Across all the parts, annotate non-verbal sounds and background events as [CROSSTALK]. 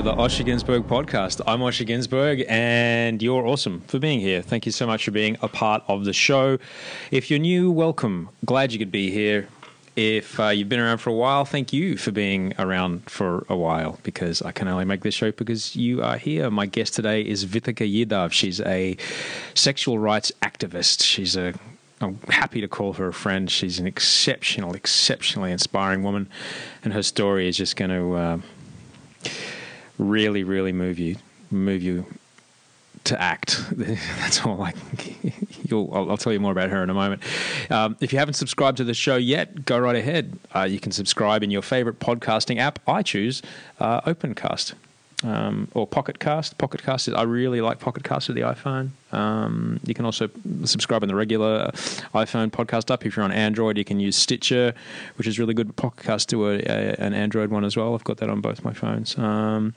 To the Osher Günsberg podcast. I'm Osher Günsberg, and you're awesome for being here. Thank you so much for being a part of the show. If you're new, welcome. Glad you could be here. If uh, you've been around for a while, thank you for being around for a while because I can only make this show because you are here. My guest today is Vithika Yadav. She's a sexual rights activist. She's a I'm happy to call her a friend. She's an exceptional, exceptionally inspiring woman, and her story is just going to uh, really, really move you, move you to act. [LAUGHS] That's all. Like, I'll, I'll tell you more about her in a moment. Um, if you haven't subscribed to the show yet, go right ahead. Uh, you can subscribe in your favorite podcasting app. I choose uh, Overcast. Um, or Pocket Cast. Pocket Cast, is, I really like Pocket Cast with the iPhone. Um, you can also subscribe in the regular iPhone podcast app. If you're on Android, you can use Stitcher, which is really good. Pocket Cast to a, a, an Android one as well. I've got that on both my phones. Um,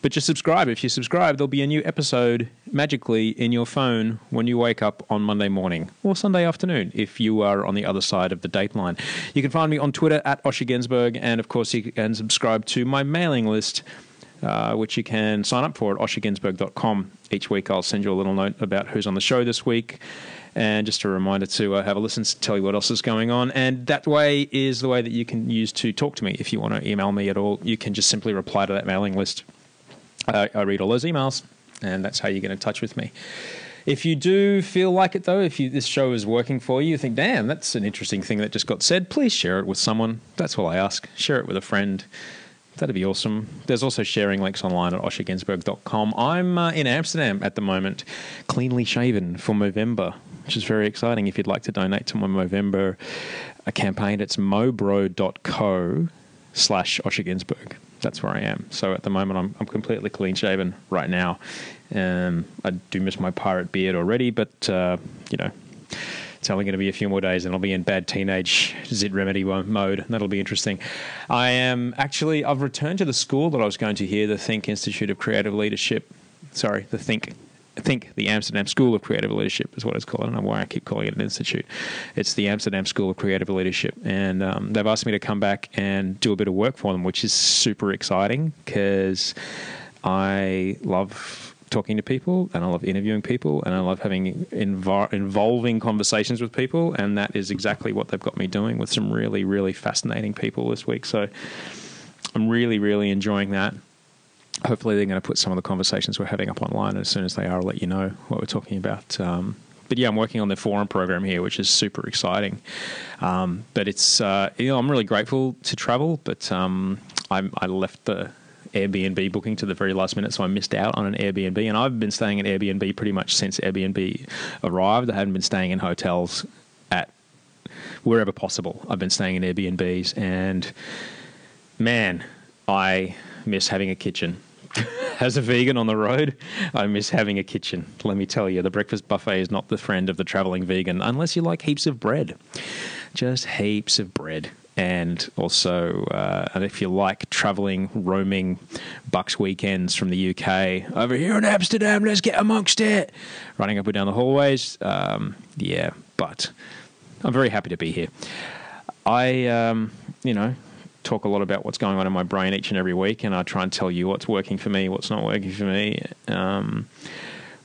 but just subscribe. If you subscribe, there'll be a new episode magically in your phone when you wake up on Monday morning or Sunday afternoon if you are on the other side of the date line. You can find me on Twitter at Osher Günsberg, and of course, you can subscribe to my mailing list uh, which you can sign up for at osherginsberg.com. Each week I'll send you a little note about who's on the show this week. And just a reminder to uh, have a listen, to tell you what else is going on. And that way is the way that you can use to talk to me. If you want to email me at all, you can just simply reply to that mailing list. Uh, I read all those emails, and that's how you get in touch with me. If you do feel like it, though, if you, this show is working for you, you think, damn, that's an interesting thing that just got said, please share it with someone. That's all I ask. Share it with a friend. That'd be awesome. There's also sharing links online at osherginsberg.com. I'm uh, in Amsterdam at the moment, cleanly shaven for Movember, which is very exciting. If you'd like to donate to my Movember a campaign, it's mobro.co slash osherginsberg. That's where I am. So at the moment, I'm, I'm completely clean shaven right now. Um, I do miss my pirate beard already, but, uh, you know, it's only going to be a few more days and I'll be in bad teenage Zit Remedy mode. That'll be interesting. I am actually, I've returned to the school that I was going to here, the Think Institute of Creative Leadership. Sorry, the Think think the Amsterdam School of Creative Leadership is what it's called. I don't know why I keep calling it an institute. It's the Amsterdam School of Creative Leadership, and um, they've asked me to come back and do a bit of work for them, which is super exciting because I love talking to people and I love interviewing people and I love having invo- involving conversations with people and that is exactly what they've got me doing with some really really fascinating people this week so I'm really really enjoying that hopefully they're going to put some of the conversations we're having up online. As soon as they are, I'll let you know what we're talking about. Um, but yeah, I'm working on the forum program here, which is super exciting. Um, but it's uh, you know I'm really grateful to travel, but um, I left the Airbnb booking to the very last minute, so I missed out on an Airbnb. And I've been staying at Airbnb pretty much since Airbnb arrived. I hadn't been staying in hotels at wherever possible. I've been staying in Airbnbs, and man, I miss having a kitchen. [LAUGHS] As a vegan on the road, I miss having a kitchen. Let me tell you, the breakfast buffet is not the friend of the traveling vegan unless you like heaps of bread. Just heaps of bread. And also, uh, and if you like traveling, roaming Bucks weekends from the UK over here in Amsterdam, let's get amongst it. Running up and down the hallways, um, yeah. But I'm very happy to be here. I, um, you know, talk a lot about what's going on in my brain each and every week, and I try and tell you what's working for me, what's not working for me. Um,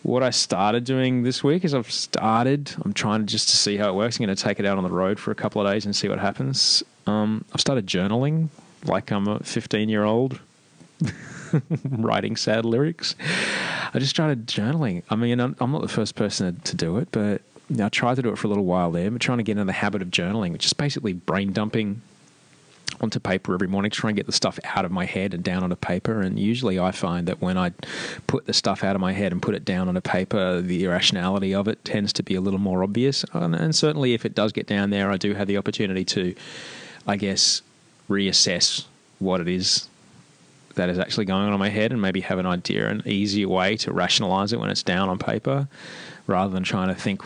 what I started doing this week is I've started. I'm trying to just to see how it works. I'm going to take it out on the road for a couple of days and see what happens. Um, I've started journaling like I'm a 15 year old [LAUGHS] writing sad lyrics. I just started journaling. I mean, I'm, I'm not the first person to do it, but I tried to do it for a little while there. I'm trying to get in the habit of journaling, which is basically brain dumping onto paper every morning to try and get the stuff out of my head and down onto paper. And usually I find that when I put the stuff out of my head and put it down onto paper, the irrationality of it tends to be a little more obvious. And, and certainly if it does get down there, I do have the opportunity to, I guess, reassess what it is that is actually going on in my head and maybe have an idea, an easier way to rationalize it when it's down on paper rather than trying to think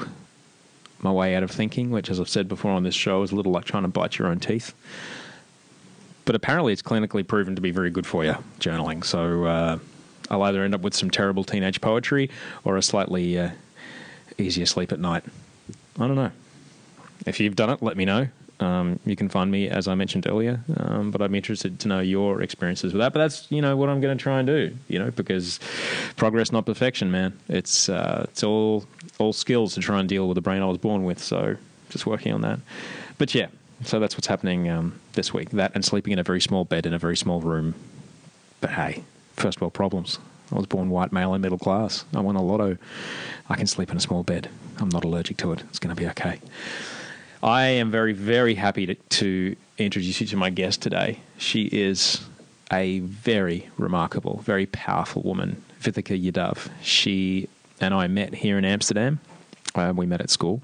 my way out of thinking, which, as I've said before on this show, is a little like trying to bite your own teeth but apparently it's clinically proven to be very good for you, journaling. So uh, I'll either end up with some terrible teenage poetry or a slightly uh, easier sleep at night. I don't know. If you've done it, let me know. Um, you can find me, as I mentioned earlier, um, but I'm interested to know your experiences with that. But that's you know what I'm going to try and do, you know, because progress, not perfection, man. It's uh, it's all all skills to try and deal with the brain I was born with. So just working on that. But yeah, so that's what's happening um, this week. That and sleeping in a very small bed in a very small room. But hey, first world problems. I was born white male and middle class. I won a lotto. I can sleep in a small bed. I'm not allergic to it. It's going to be okay. I am very, very happy to, to introduce you to my guest today. She is a very remarkable, very powerful woman, Vithika Yadav. She and I met here in Amsterdam. Uh, we met at school.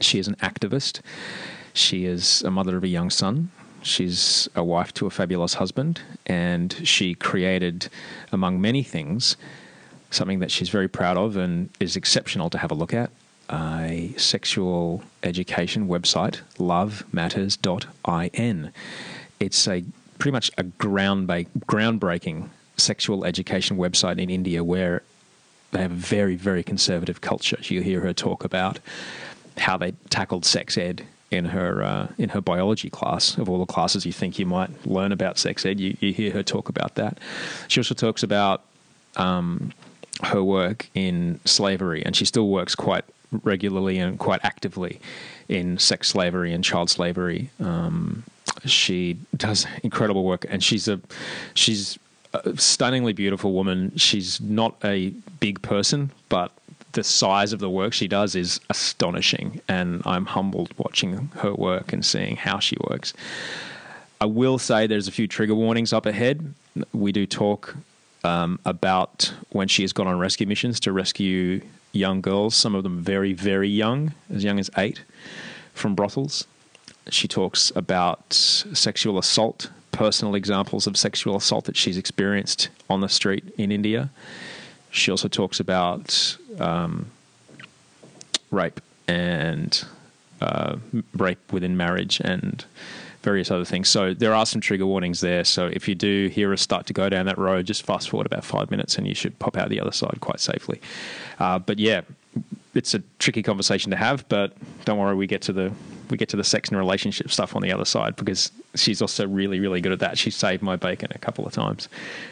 She is an activist. She is a mother of a young son. She's a wife to a fabulous husband, and she created, among many things, something that she's very proud of and is exceptional to have a look at a sexual education website, lovematters.in. It's a pretty much a ground groundbreaking sexual education website in India where they have a very, very conservative culture. You hear her talk about how they tackled sex ed in her uh, in her biology class. Of all the classes you think you might learn about sex ed, you, you hear her talk about that. She also talks about um, her work in slavery, and she still works quite regularly and quite actively in sex slavery and child slavery. Um, she does incredible work, and she's a she's a stunningly beautiful woman. She's not a big person, but the size of the work she does is astonishing, and I'm humbled watching her work and seeing how she works. I will say there's a few trigger warnings up ahead. We do talk um, about when she has gone on rescue missions to rescue young girls, some of them very, very young, as young as eight, from brothels. She talks about sexual assault, personal examples of sexual assault that she's experienced on the street in India. She also talks about um, rape and uh, rape within marriage and various other things. So there are some trigger warnings there. So if you do hear us start to go down that road, just fast forward about five minutes and you should pop out the other side quite safely. Uh, but yeah, it's a tricky conversation to have, but don't worry, we get to the we get to the sex and relationship stuff on the other side because she's also really, really good at that. She saved my bacon a couple of times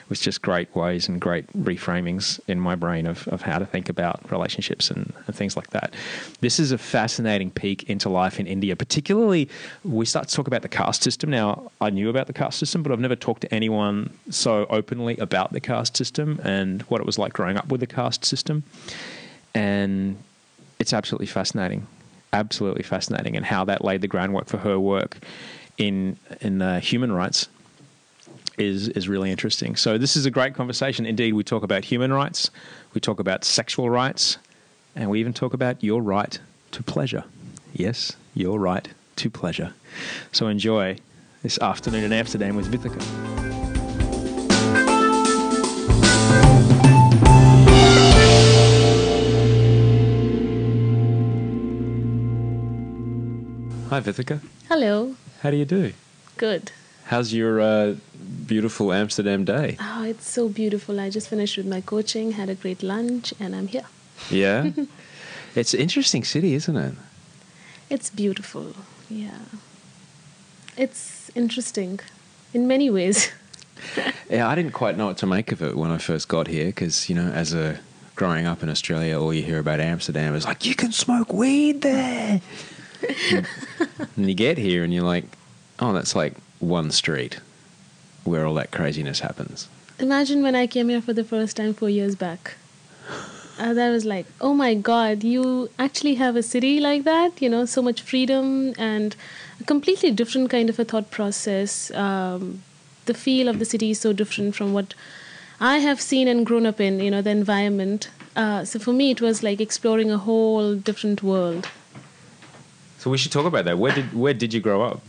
with just great ways and great reframings in my brain of, of how to think about relationships and, and things like that. This is a fascinating peek into life in India, particularly we start to talk about the caste system. Now, I knew about the caste system, but I've never talked to anyone so openly about the caste system and what it was like growing up with the caste system. And it's absolutely fascinating absolutely fascinating, and how that laid the groundwork for her work in in uh, human rights is is really interesting. So this is a great conversation. Indeed, we talk about human rights, we talk about sexual rights, and we even talk about your right to pleasure. Yes, your right to pleasure. So enjoy this afternoon in Amsterdam with Vithika. Hi, Vithika. Hello. How do you do? Good. How's your uh, beautiful Amsterdam day? Oh, it's so beautiful. I just finished with my coaching, had a great lunch, and I'm here. Yeah? [LAUGHS] it's an interesting city, isn't it? It's beautiful. Yeah. It's interesting in many ways. [LAUGHS] yeah, I didn't quite know what to make of it when I first got here because, you know, as a growing up in Australia, all you hear about Amsterdam is like, you can smoke weed there [LAUGHS] and, you get here and you're like, oh, that's like one street where all that craziness happens. Imagine when I came here for the first time four years back. Uh, that was like, oh my God, you actually have a city like that, you know, so much freedom and a completely different kind of a thought process. Um, the feel of the city is so different from what I have seen and grown up in, you know, the environment. Uh, so for me, it was like exploring a whole different world. So we should talk about that. Where did where did you grow up?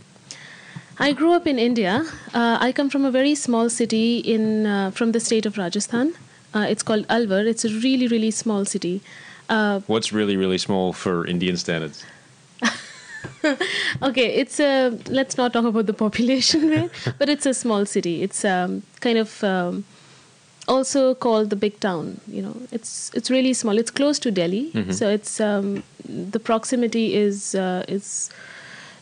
I grew up in India. Uh, I come from a very small city in uh, from the state of Rajasthan. Uh, it's called Alwar. It's a really really small city. Uh, What's really really small for Indian standards? [LAUGHS] okay, it's a. Let's not talk about the population [LAUGHS] there, but it's a small city. It's um, kind of. Um, also called the big town. You know, it's it's really small. It's close to Delhi, mm-hmm. so it's um, the proximity is uh, is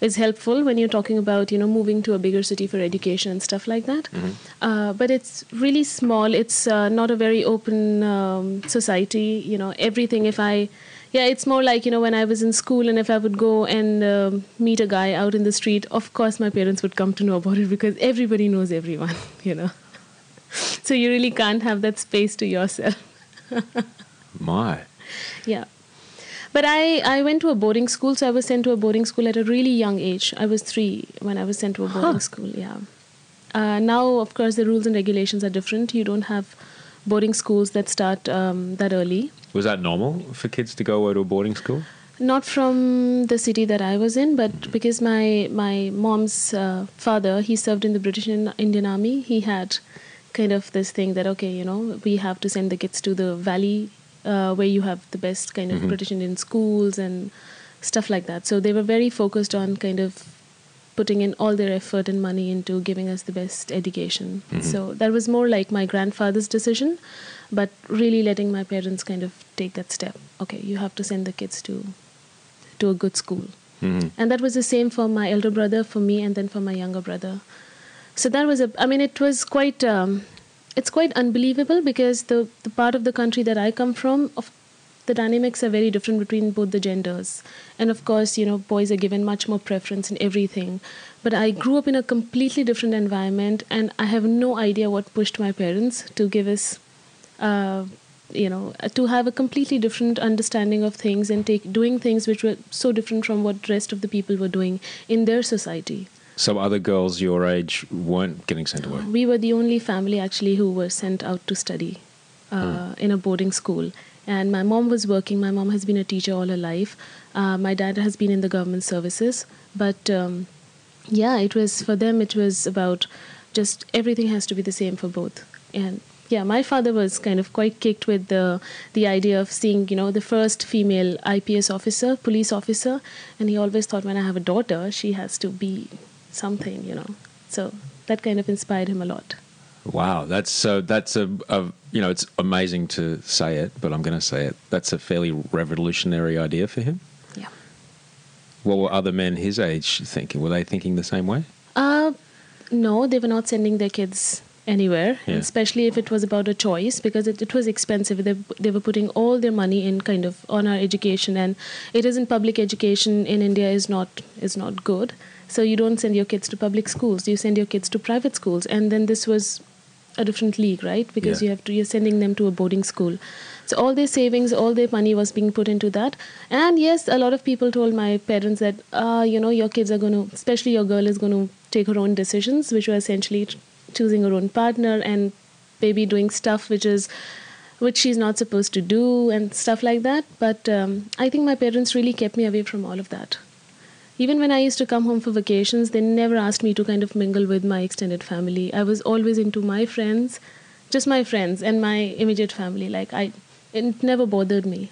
is helpful when you're talking about you know moving to a bigger city for education and stuff like that. Mm-hmm. Uh, but it's really small. It's uh, not a very open um, society. You know, everything. If I yeah, it's more like you know when I was in school and if I would go and uh, meet a guy out in the street, of course my parents would come to know about it because everybody knows everyone. [LAUGHS] You know so you really can't have that space to yourself. My. Yeah. But I, I went to a boarding school, so I was sent to a boarding school at a really young age. I was three when I was sent to a boarding huh. school, yeah. Uh, now, of course, the rules and regulations are different. You don't have boarding schools that start um, that early. Was that normal for kids to go to a boarding school? Not from the city that I was in, but because my my mom's uh, father he served in the British Indian Army, he had kind of this thing that okay, you know, we have to send the kids to the valley uh, where you have the best kind of mm-hmm. British Indian schools and stuff like that. So they were very focused on kind of putting in all their effort and money into giving us the best education. Mm-hmm. So that was more like my grandfather's decision, but really letting my parents kind of take that step. Okay, you have to send the kids to to a good school. Mm-hmm. And that was the same for my elder brother, for me, and then for my younger brother so that was a i mean it was quite um, it's quite unbelievable because the the part of the country that i come from of the dynamics are very different between both the genders. And of course you know boys are given much more preference in everything. But i grew up in a completely different environment and i have no idea what pushed my parents to give us uh, you know to have a completely different understanding of things and take doing things which were so different from what rest of the people were doing in their society so other girls your age weren't getting sent away. We were the only family actually who were sent out to study uh, hmm. in a boarding school. And my mom was working. My mom has been a teacher all her life. Uh, my dad has been in the government services. But um, yeah, it was for them. It was about just everything has to be the same for both. And yeah, my father was kind of quite kicked with the the idea of seeing, you know, the first female IPS officer, police officer, and he always thought when I have a daughter, she has to be something, you know. So that kind of inspired him a lot. Wow, that's so. That's a, a you know, it's amazing to say it, but I'm going to say it. That's a fairly revolutionary idea for him. Yeah. What were other men his age thinking? Were they thinking the same way? Uh, no, they were not sending their kids anywhere, Yeah. especially if it was about a choice because it, it was expensive. They, they were putting all their money in kind of on our education, and it isn't public education in India is not is not good. So you don't send your kids to public schools; you send your kids to private schools, and then this was a different league, right? Because Yeah. you have to you're sending them to a boarding school. So all their savings, all their money was being put into that. And yes, a lot of people told my parents that, ah, you know, your kids are going to, especially your girl is going to take her own decisions, which were essentially choosing her own partner and maybe doing stuff which is which she's not supposed to do and stuff like that. But um, I think my parents really kept me away from all of that. Even when I used to come home for vacations, they never asked me to kind of mingle with my extended family. I was always into my friends, just my friends and my immediate family. Like I, it never bothered me.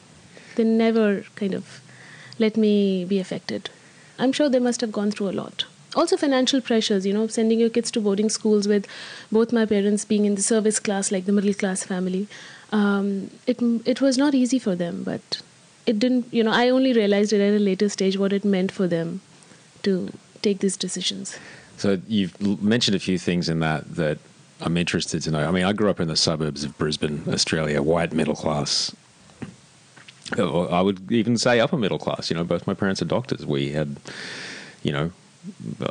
They never kind of let me be affected. I'm sure they must have gone through a lot. Also, financial pressures, you know, sending your kids to boarding schools with both my parents being in the service class, like the middle class family. Um, it, it was not easy for them, but it didn't, you know, I only realized it at a later stage what it meant for them to take these decisions. So you've mentioned a few things in that that I'm interested to know. I mean, I grew up in the suburbs of Brisbane, Australia, white middle class. I would even say upper middle class. You know, both my parents are doctors. We had, you know,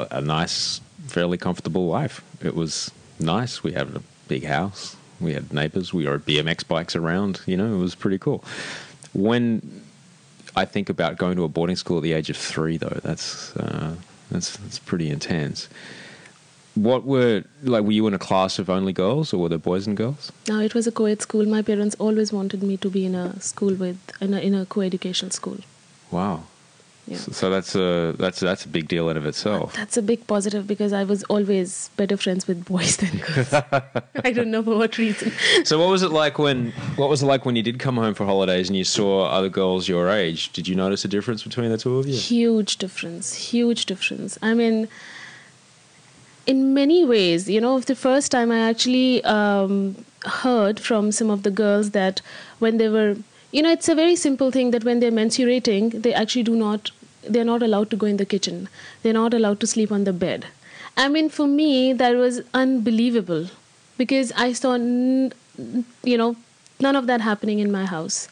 a nice, fairly comfortable life. It was nice. We had a big house. We had neighbors. We rode BMX bikes around. You know, it was pretty cool. When I think about going to a boarding school at the age of three, though. That's uh, that's that's pretty intense. What were like? Were you in a class of only girls, or were there boys and girls? No, it was a co ed school. My parents always wanted me to be in a school with, in a, in a co educational school. Wow. Yeah. So, so that's a that's that's a big deal in of itself. That's a big positive because I was always better friends with boys than girls. [LAUGHS] I don't know for what reason. So what was it like when what was it like when you did come home for holidays and you saw other girls your age? Did you notice a difference between the two of you? Huge difference, huge difference. I mean, in many ways, you know, the first time I actually um, heard from some of the girls that when they were, you know, it's a very simple thing that when they're menstruating, they actually do not, they're not allowed to go in the kitchen. They're not allowed to sleep on the bed. I mean, for me, that was unbelievable because I saw, n- you know, none of that happening in my house.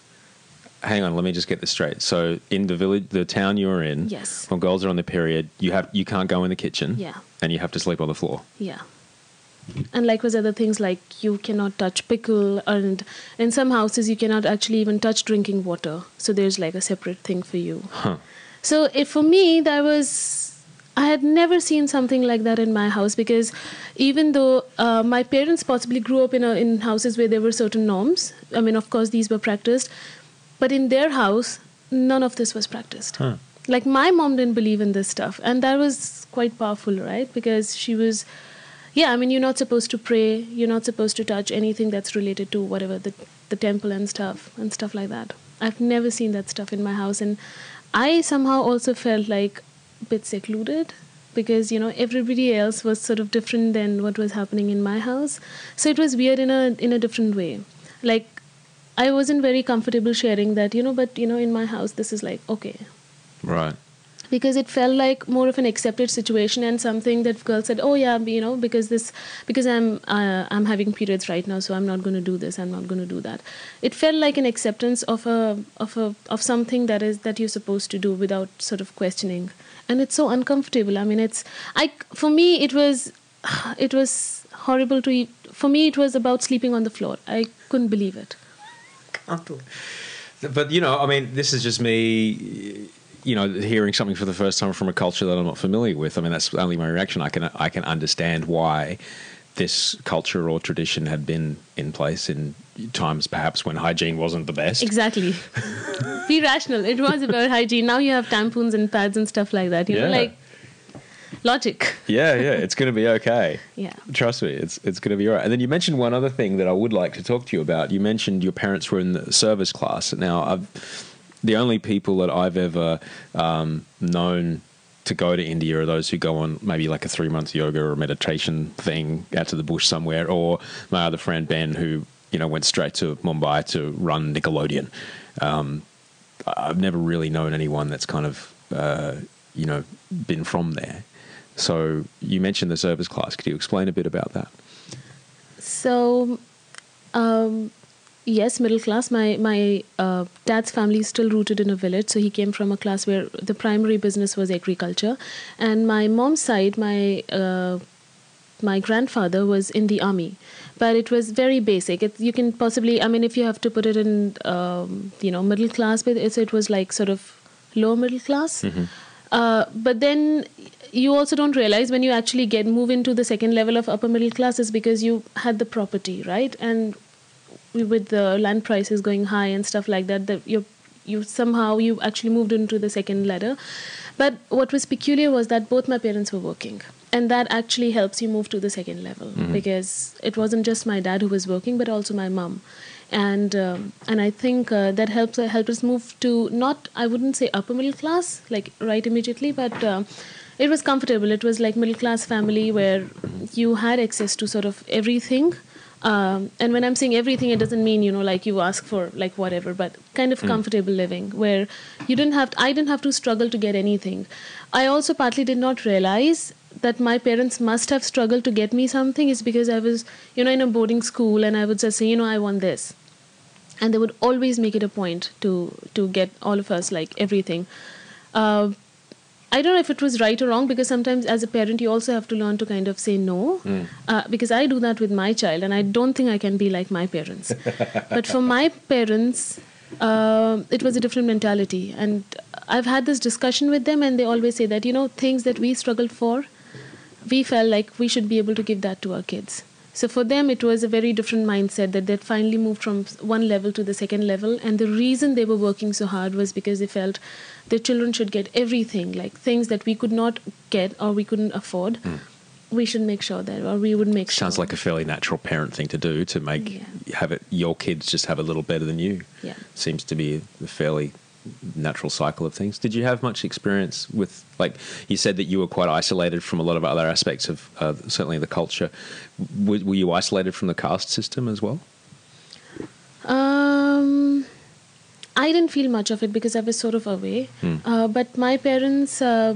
Hang on, let me just get this straight. So in the village, the town you're in, Yes. when girls are on their period, you have you can't go in the kitchen, Yeah. and you have to sleep on the floor. Yeah. And likewise, other things like you cannot touch pickle, and in some houses you cannot actually even touch drinking water. So there's like a separate thing for you. Huh. So if for me, that was I had never seen something like that in my house because even though uh, my parents possibly grew up in a, in houses where there were certain norms, I mean, of course, these were practiced, but in their house, none of this was practiced. Huh. Like my mom didn't believe in this stuff, and that was quite powerful, right? Because she was, yeah, I mean, you're not supposed to pray, you're not supposed to touch anything that's related to whatever the the temple and stuff and stuff like that. I've never seen that stuff in my house, and I somehow also felt like a bit secluded because you know everybody else was sort of different than what was happening in my house. So it was weird in a in a different way. Like I wasn't very comfortable sharing that, you know, but you know, in my house this is like okay, Right. Because it felt like more of an accepted situation and something that girls said oh yeah you know because this because i'm uh, i'm having periods right now so i'm not going to do this i'm not going to do that it felt like an acceptance of a of a of something that is that you're supposed to do without sort of questioning and it's so uncomfortable i mean it's i for me it was [SIGHS] it was horrible to eat. for me it was about sleeping on the floor i couldn't believe it But you know, I mean, this is just me. You know, hearing something for the first time from a culture that I'm not familiar with. I mean, that's only my reaction. I can I can understand why this culture or tradition had been in place in times perhaps when hygiene wasn't the best. Exactly. [LAUGHS] Be rational. It was about hygiene. Now you have tampons and pads and stuff like that. You know, like logic. Yeah, yeah, it's going to be okay. [LAUGHS] Yeah. Trust me, it's it's going to be all right. And then you mentioned one other thing that I would like to talk to you about. You mentioned your parents were in the service class. Now, I've the only people that I've ever um, known to go to India are those who go on maybe like a three month yoga or meditation thing out to the bush somewhere, or my other friend Ben who you know went straight to Mumbai to run Nickelodeon. Um, I've never really known anyone that's kind of uh, you know been from there. So you mentioned the service class. Could you explain a bit about that? So, um, yes, middle class. My my uh, dad's family is still rooted in a village, so he came from a class where the primary business was agriculture, and my mom's side, my uh, my grandfather was in the army, but it was very basic. It, you can possibly, I mean, if you have to put it in, um, you know, middle class, but it was like sort of low middle class. Uh, but then you also don't realize when you actually get move into the second level of upper middle classes because you had the property, right? And with the land prices going high and stuff like that, that you you somehow you actually moved into the second ladder. But what was peculiar was that both my parents were working. And that actually helps you move to the second level because it wasn't just my dad who was working, but also my mom, and um, and I think uh, that helps uh, helped us move to not I wouldn't say upper middle class like right immediately, but uh, it was comfortable. It was like middle class family where you had access to sort of everything. Um, and when I'm saying everything, it doesn't mean you know like you ask for like whatever, but kind of comfortable living where you didn't have. I didn't have to struggle to get anything. I also partly did not realize that my parents must have struggled to get me something is because I was you know in a boarding school and I would just say you know I want this, and they would always make it a point to to get all of us like everything. Uh, I don't know if it was right or wrong because sometimes as a parent you also have to learn to kind of say no uh, because I do that with my child and I don't think I can be like my parents. [LAUGHS] but for my parents, uh, it was a different mentality and I've had this discussion with them and they always say that you know things that we struggled for, we felt like we should be able to give that to our kids. So for them, it was a very different mindset that they'd finally moved from one level to the second level. And the reason they were working so hard was because they felt their children should get everything, like things that we could not get or we couldn't afford. Hmm. We should make sure that, or we would make sure. Sounds like a fairly natural parent thing to do to make Yeah. have it your kids just have a little better than you. Yeah. Seems to be a fairly natural cycle of things. Did you have much experience with like you said that you were quite isolated from a lot of other aspects of uh, certainly the culture. W- were you isolated from the caste system as well? Um, I didn't feel much of it because I was sort of away. Uh, but my parents, uh,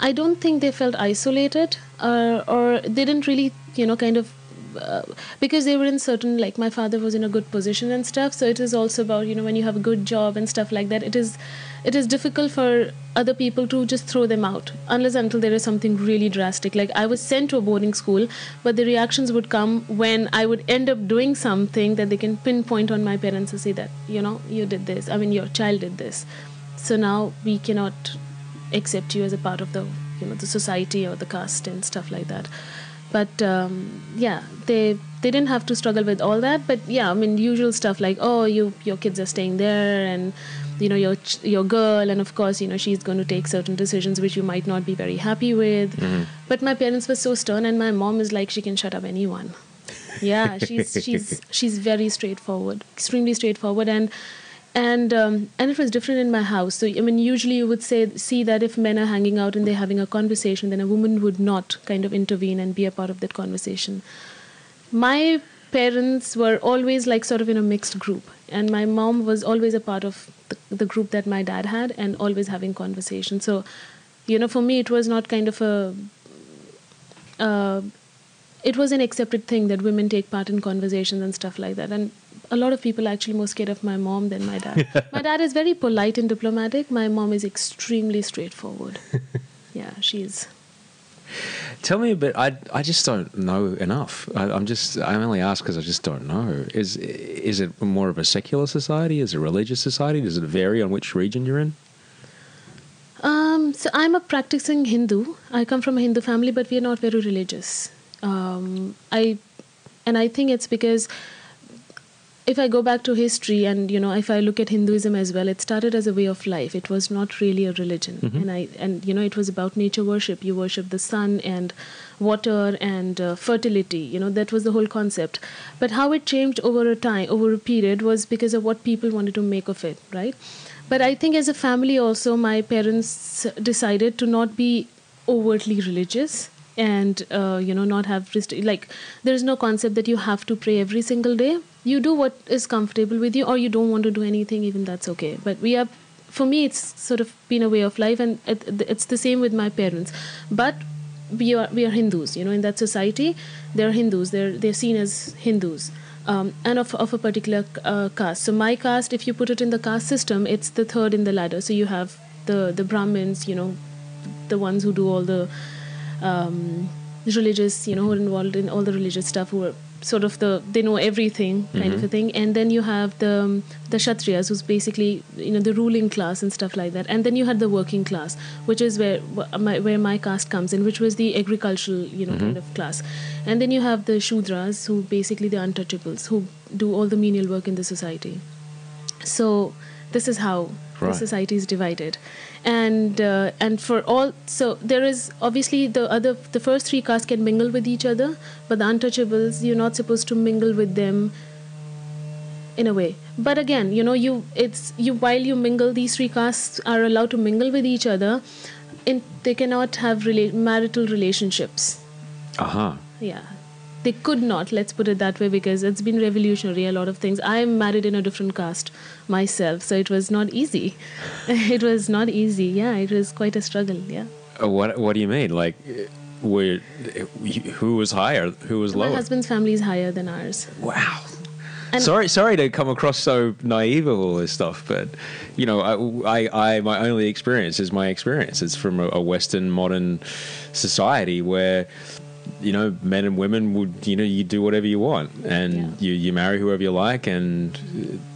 I don't think they felt isolated, uh, or they didn't really, you know, kind of. Uh, because they were in certain like my father was in a good position and stuff. So it is also about you know when you have a good job and stuff like that it is it is difficult for other people to just throw them out unless until there is something really drastic. Like i was sent to a boarding school but the reactions would come when i would end up doing something that they can pinpoint on my parents and say that you know you did this. I mean your child did this. So now we cannot accept you as a part of the you know the society or the caste and stuff like that but um, yeah they they didn't have to struggle with all that. But yeah i mean usual stuff like oh you your kids are staying there and you know your your girl. And of course you know she's going to take certain decisions which you might not be very happy with. But my parents were so stern and my mom is like she can shut up anyone. Yeah she's [LAUGHS] she's she's very straightforward extremely straightforward. And and um, and it was different in my house. So i mean usually you would say see that if men are hanging out and they're having a conversation then a woman would not kind of intervene and be a part of that conversation. My parents were always like sort of in a mixed group. And my mom was always a part of the, the group that my dad had and always having conversation so you know for me it was not kind of a uh, it was an accepted thing that women take part in conversations and stuff like that. And a lot of people are actually more scared of my mom than my dad [LAUGHS] my dad is very polite and diplomatic my mom is extremely straightforward [LAUGHS] yeah she's Tell me a bit. I, I just don't know enough. I, I'm just I only ask because I just don't know. Is is it more of a secular society? Is it a religious society? Does it vary on which region you're in? Um, so I'm a practicing Hindu. I come from a Hindu family, but we are not very religious. Um, I, and I think it's because if I go back to history and you know if I look at Hinduism as well, it started as a way of life. It was not really a religion, and I and you know it was about nature worship. You worship the sun and water and uh, fertility. You know that was the whole concept. But how it changed over a time, over a period, was because of what people wanted to make of it, right? But I think as a family also, my parents decided to not be overtly religious and uh, you know not have rest- like there is no concept that you have to pray every single day you do what is comfortable with you or you don't want to do anything even that's okay. But we have for me it's sort of been a way of life and it, it's the same with my parents. But we are we are hindus you know in that society they're hindus. They're they're seen as hindus. Um, and of, of a particular uh, caste. So my caste if you put it in the caste system it's the third in the ladder. So you have the the brahmins you know the ones who do all the um, religious, you know, who are involved in all the religious stuff, who are sort of the they know everything kind of a thing. And then you have the um, the kshatriyas, who's basically you know the ruling class and stuff like that. And then you had the working class, which is where wh- my, where my caste comes in, which was the agricultural you know kind of class. And then you have the shudras, who basically the untouchables, who do all the menial work in the society. So this is how Right. the society is divided, and uh, and for all so there is obviously the other the first three castes can mingle with each other, but the untouchables you're not supposed to mingle with them in a way. But again you know you it's you while you mingle these three castes are allowed to mingle with each other in they cannot have rela- marital relationships. Uh huh. yeah they could not let's put it that way because it's been revolutionary a lot of things i am married in a different caste myself so it was not easy [LAUGHS] it was not easy yeah it was quite a struggle yeah Uh, What What do you mean? Like, where, who was higher? Who was my lower? My husband's family is higher than ours Wow. And- sorry, sorry to come across so naive of all this stuff, but you know, I, I, I my only experience is my experience. It's from a, a Western modern society where you know men and women would you know you do whatever you want and Yeah. you you marry whoever you like and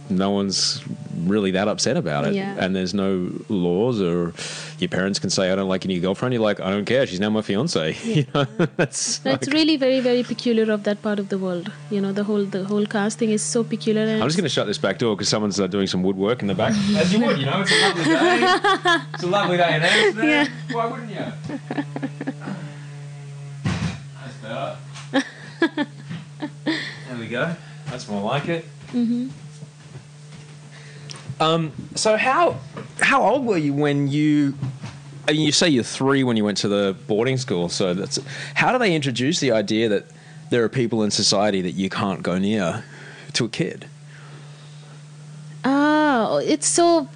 no one's really that upset about it Yeah. and there's no laws or your parents can say I don't like any girlfriend you're like I don't care she's now my fiance [LAUGHS] you know [LAUGHS] that's That's like- really very very peculiar of that part of the world. You know the whole the whole caste thing is so peculiar. I'm just going to shut this back door because someone's uh, doing some woodwork in the back. [LAUGHS] As you would, you know, it's a lovely day. It's a lovely day in Amsterdam. Yeah. Why wouldn't you? That's there we go. That's more like it. Mm-hmm. Um. So how how old were you when you? I mean, you say you're three when you went to the boarding school. So that's how do they introduce the idea that there are people in society that you can't go near to a kid? Ah, it's so.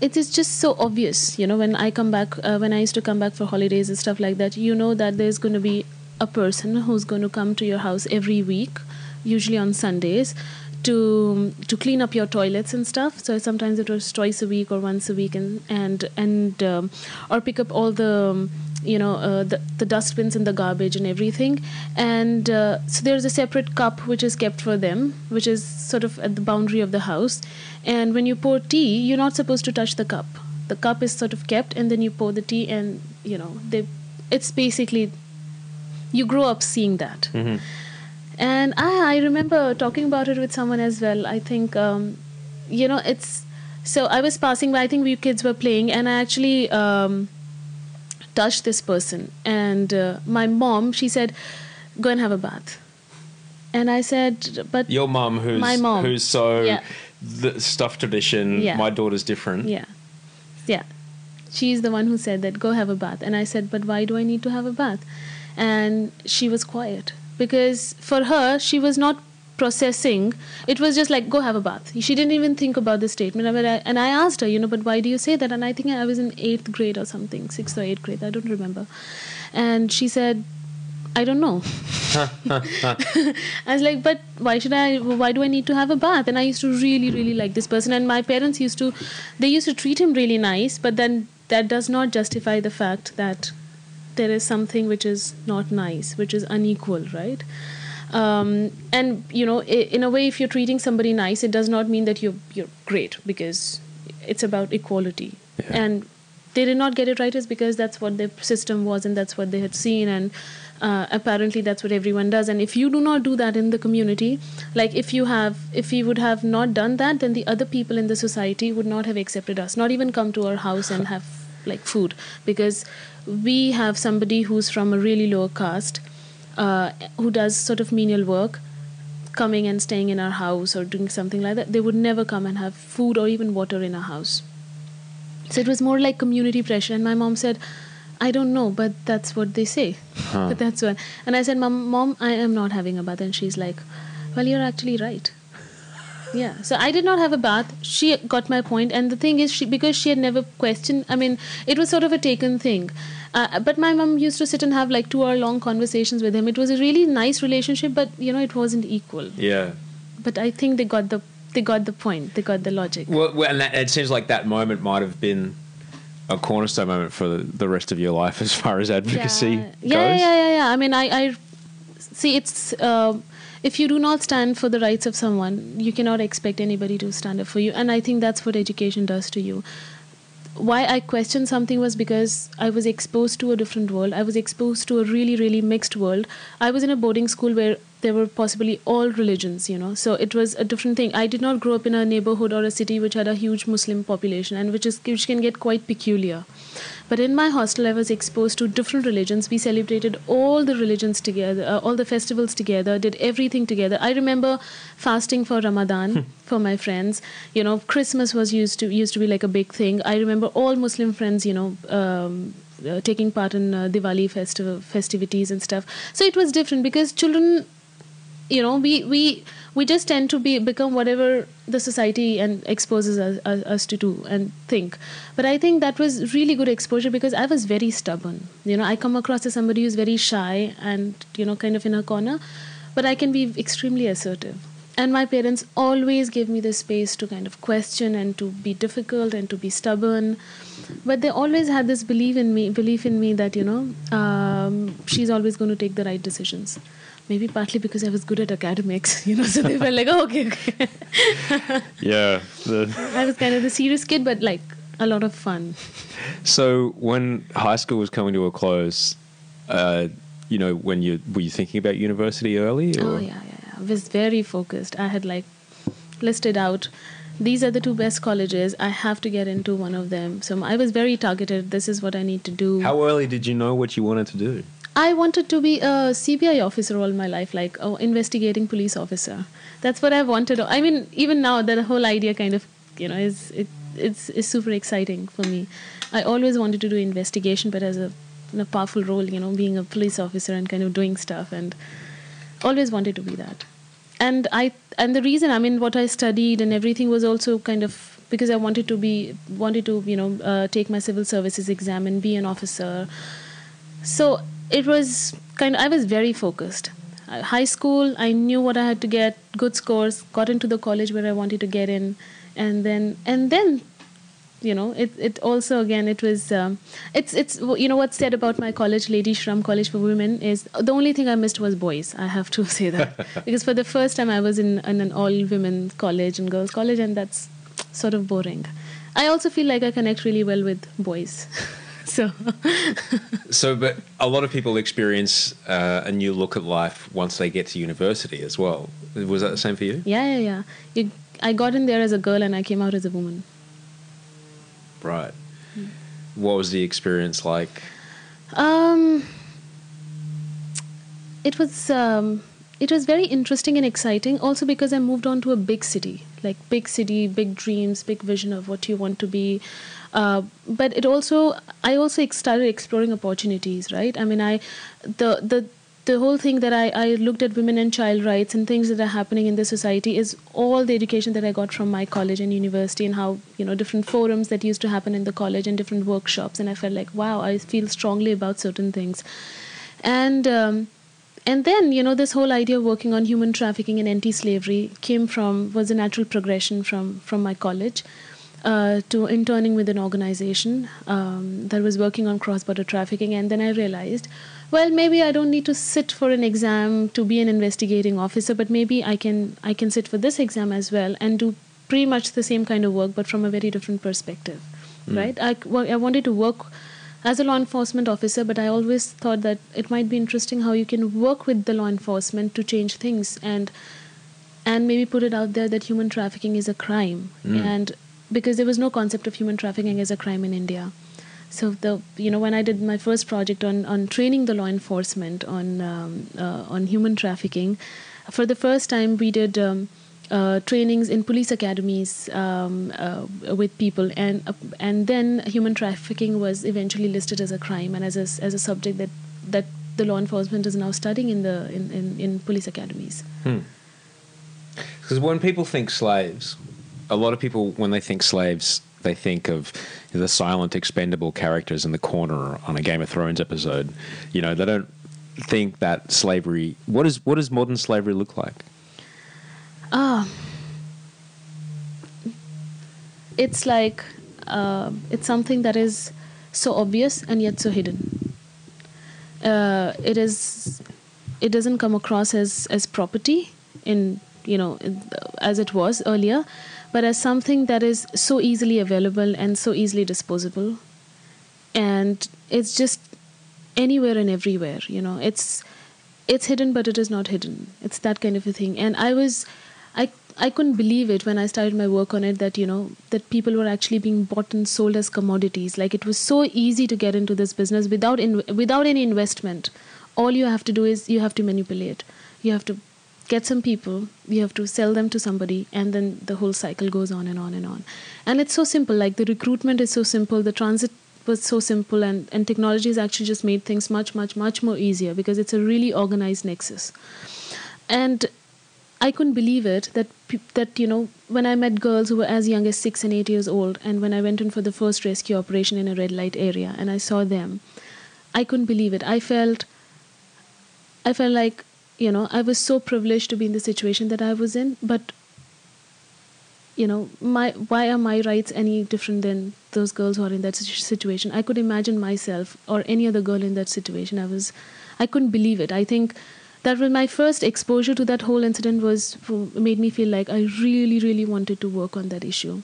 It is just so obvious, you know. When I come back, uh, when I used to come back for holidays and stuff like that, you know that there's going to be a person who's going to come to your house every week, usually on Sundays, to to clean up your toilets and stuff. So sometimes it was twice a week or once a week, and and and um, or pick up all the. Um, you know uh, the, the dustbins and the garbage and everything and uh, so there's a separate cup which is kept for them which is sort of at the boundary of the house and when you pour tea you're not supposed to touch the cup the cup is sort of kept and then you pour the tea and you know they it's basically you grow up seeing that and I, I remember talking about it with someone as well i think um, you know it's so i was passing by i think we kids were playing and i actually um, touched this person and uh, my mom she said go and have a bath and i said but Your mom, who's My mom. who's so Yeah. the stuff tradition. Yeah. My daughter's different. yeah yeah she's the one who said that go have a bath and i said but why do i need to have a bath and she was quiet because for her she was not processing it was just like go have a bath she didn't even think about the statement But I- and i asked her you know but why do you say that and i think i was in eighth grade or something sixth or eighth grade i don't remember and she said i don't know [LAUGHS] I was like, but why should I? Why do I need to have a bath? And I used to really, really like this person. And my parents used to, they used to treat him really nice. But then that does not justify the fact that there is something which is not nice, which is unequal, right? Um, and you know, in a way, if you're treating somebody nice, it does not mean that you're you're great because it's about equality. Yeah. And they did not get it right is because that's what their system was and that's what they had seen and uh, apparently that's what everyone does and if you do not do that in the community like if you have if we would have not done that then the other people in the society would not have accepted us not even come to our house and have like food because we have somebody who's from a really low caste uh, who does sort of menial work coming and staying in our house or doing something like that they would never come and have food or even water in our house so it was more like community pressure and my mom said I don't know, but that's what they say. Huh. But [LAUGHS] that's what. And I said, Mom, Mom, I am not having a bath. And she's like, Well, you're actually right. Yeah. So I did not have a bath. She got my point. And the thing is, she because she had never questioned. I mean, it was sort of a taken thing. Uh, but my mom used to sit and have like two-hour long conversations with him. It was a really nice relationship, but you know, it wasn't equal. Yeah. But I think they got the they got the point. They got the logic. Well, well and that, it seems like that moment might have been a cornerstone moment for the, the rest of your life as far as advocacy yeah. goes. Yeah, yeah, yeah, yeah. I mean, I, I see it's. Uh, if you do not stand for the rights of someone, you cannot expect anybody to stand up for you. And I think that's what education does to you. Why I questioned something was because I was exposed to a different world. I was exposed to a really, really mixed world. I was in a boarding school where there were possibly all religions, you know. So it was a different thing. I did not grow up in a neighborhood or a city which had a huge Muslim population and which is which can get quite peculiar. But in my hostel, I was exposed to different religions. We celebrated all the religions together, uh, all the festivals together, did everything together. I remember fasting for Ramadan for my friends. You know, Christmas was used to used to be like a big thing. I remember all Muslim friends, you know. Um, uh, taking part in uh, Diwali festival festivities and stuff. So it was different because children you know we we we just tend to be become whatever the society and exposes us, us, us, to do and think. But i think that was really good exposure because i was very stubborn. You know i come across as somebody who's very shy and you know kind of in a corner but i can be extremely assertive. And my parents always gave me the space to kind of question and to be difficult and to be stubborn. But they always had this belief in me belief in me that you know um, she's always going to take the right decisions maybe partly because I was good at academics, [LAUGHS] you know, so they were like, oh, okay, okay. [LAUGHS] yeah. The... I was kind of the serious kid, but like a lot of fun. So when high school was coming to a close, uh, you know, when you were you thinking about university early? Or? Oh yeah, yeah, yeah. I was very focused. I had like listed out these are the two best colleges. I have to get into one of them. So I was very targeted. This is what I need to do. How early did you know what you wanted to do? I wanted to be a CBI officer all my life, like oh, investigating police officer. That's what I wanted. I mean, even now, the whole idea kind of, you know, is it, it's, it's super exciting for me. I always wanted to do investigation, but as a, a powerful role, you know, being a police officer and kind of doing stuff, and always wanted to be that. And I and the reason, I mean, what I studied and everything was also kind of because I wanted to be wanted to you know uh, take my civil services exam and be an officer. So it was kind of, I was very focused. Uh, high school, I knew what I had to get, good scores, got into the college where I wanted to get in, and then and then, you know, it it also again it was um, it's it's you know what's said about my college, Lady Shri Ram College for Women, is the only thing I missed was boys. I have to [LAUGHS] say that [LAUGHS] because for the first time I was in, in an all women college and girls college, and that's sort of boring. I also feel like I connect really well with boys. [LAUGHS] so. So but a lot of people experience uh, a new look at life once they get to university as well. Was that the same for you? Yeah yeah yeah. You, i got in there as a girl and i came out as a woman. Right. Mm. what was the experience like? Um it was um it was very interesting and exciting also because i moved on to a big city like big city big dreams big vision of what you want to be. Uh, but it also I also started exploring opportunities, right? I mean, I the the the whole thing that I, I looked at women and child rights and things that are happening in the society is all the education that I got from my college and university and how you know different forums that used to happen in the college and different workshops. And I felt like wow I feel strongly about certain things. And um, and then you know this whole idea of working on human trafficking and anti-slavery came from was a natural progression from from my college uh, to interning with an organization um, that was working on cross border trafficking. And then I realized, well, maybe I don't need to sit for an exam to be an investigating officer, but maybe I can, I can sit for this exam as well and do pretty much the same kind of work, but from a very different perspective. right? I, well, I wanted to work as a law enforcement officer, but I always thought that it might be interesting how you can work with the law enforcement to change things and and maybe put it out there that human trafficking is a crime and because there was no concept of human trafficking as a crime in India. So the you know when I did my first project on on training the law enforcement on um, uh, on human trafficking, for the first time we did um, uh, trainings in police academies um, uh, with people, and uh, and then human trafficking was eventually listed as a crime and as a, as a subject that that the law enforcement is now studying in the in, in, in police academies. Because when people think slaves, a lot of people, when they think slaves, they think of the silent, expendable characters in the corner on a Game of Thrones episode. You know, they don't think that slavery. What is what does modern slavery look like? Ah, it's like uh, it's something that is so obvious and yet so hidden. Uh, it is. It doesn't come across as as property in you know in, as it was earlier, but as something that is so easily available and so easily disposable, and it's just anywhere and everywhere. You know, it's it's hidden, but it is not hidden. It's that kind of a thing. And I was, I I couldn't believe it when I started my work on it that you know that people were actually being bought and sold as commodities. Like it was so easy to get into this business without in, without any investment. All you have to do is you have to manipulate. You have to get some people. You have to sell them to somebody, and then the whole cycle goes on and on and on. And it's so simple. Like the recruitment is so simple. The transit was so simple and, and technology has actually just made things much much much more easier because it's a really organized nexus and i couldn't believe it that that you know when i met girls who were as young as 6 and 8 years old and when i went in for the first rescue operation in a red light area and i saw them i couldn't believe it. I felt i felt like you know i was so privileged to be in the situation that i was in but you know my why are my rights any different than those girls who are in that situation? I could imagine myself or any other girl in that situation. I was i couldn't believe it. I think that was my first exposure to that whole incident was made me feel like i really really wanted to work on that issue.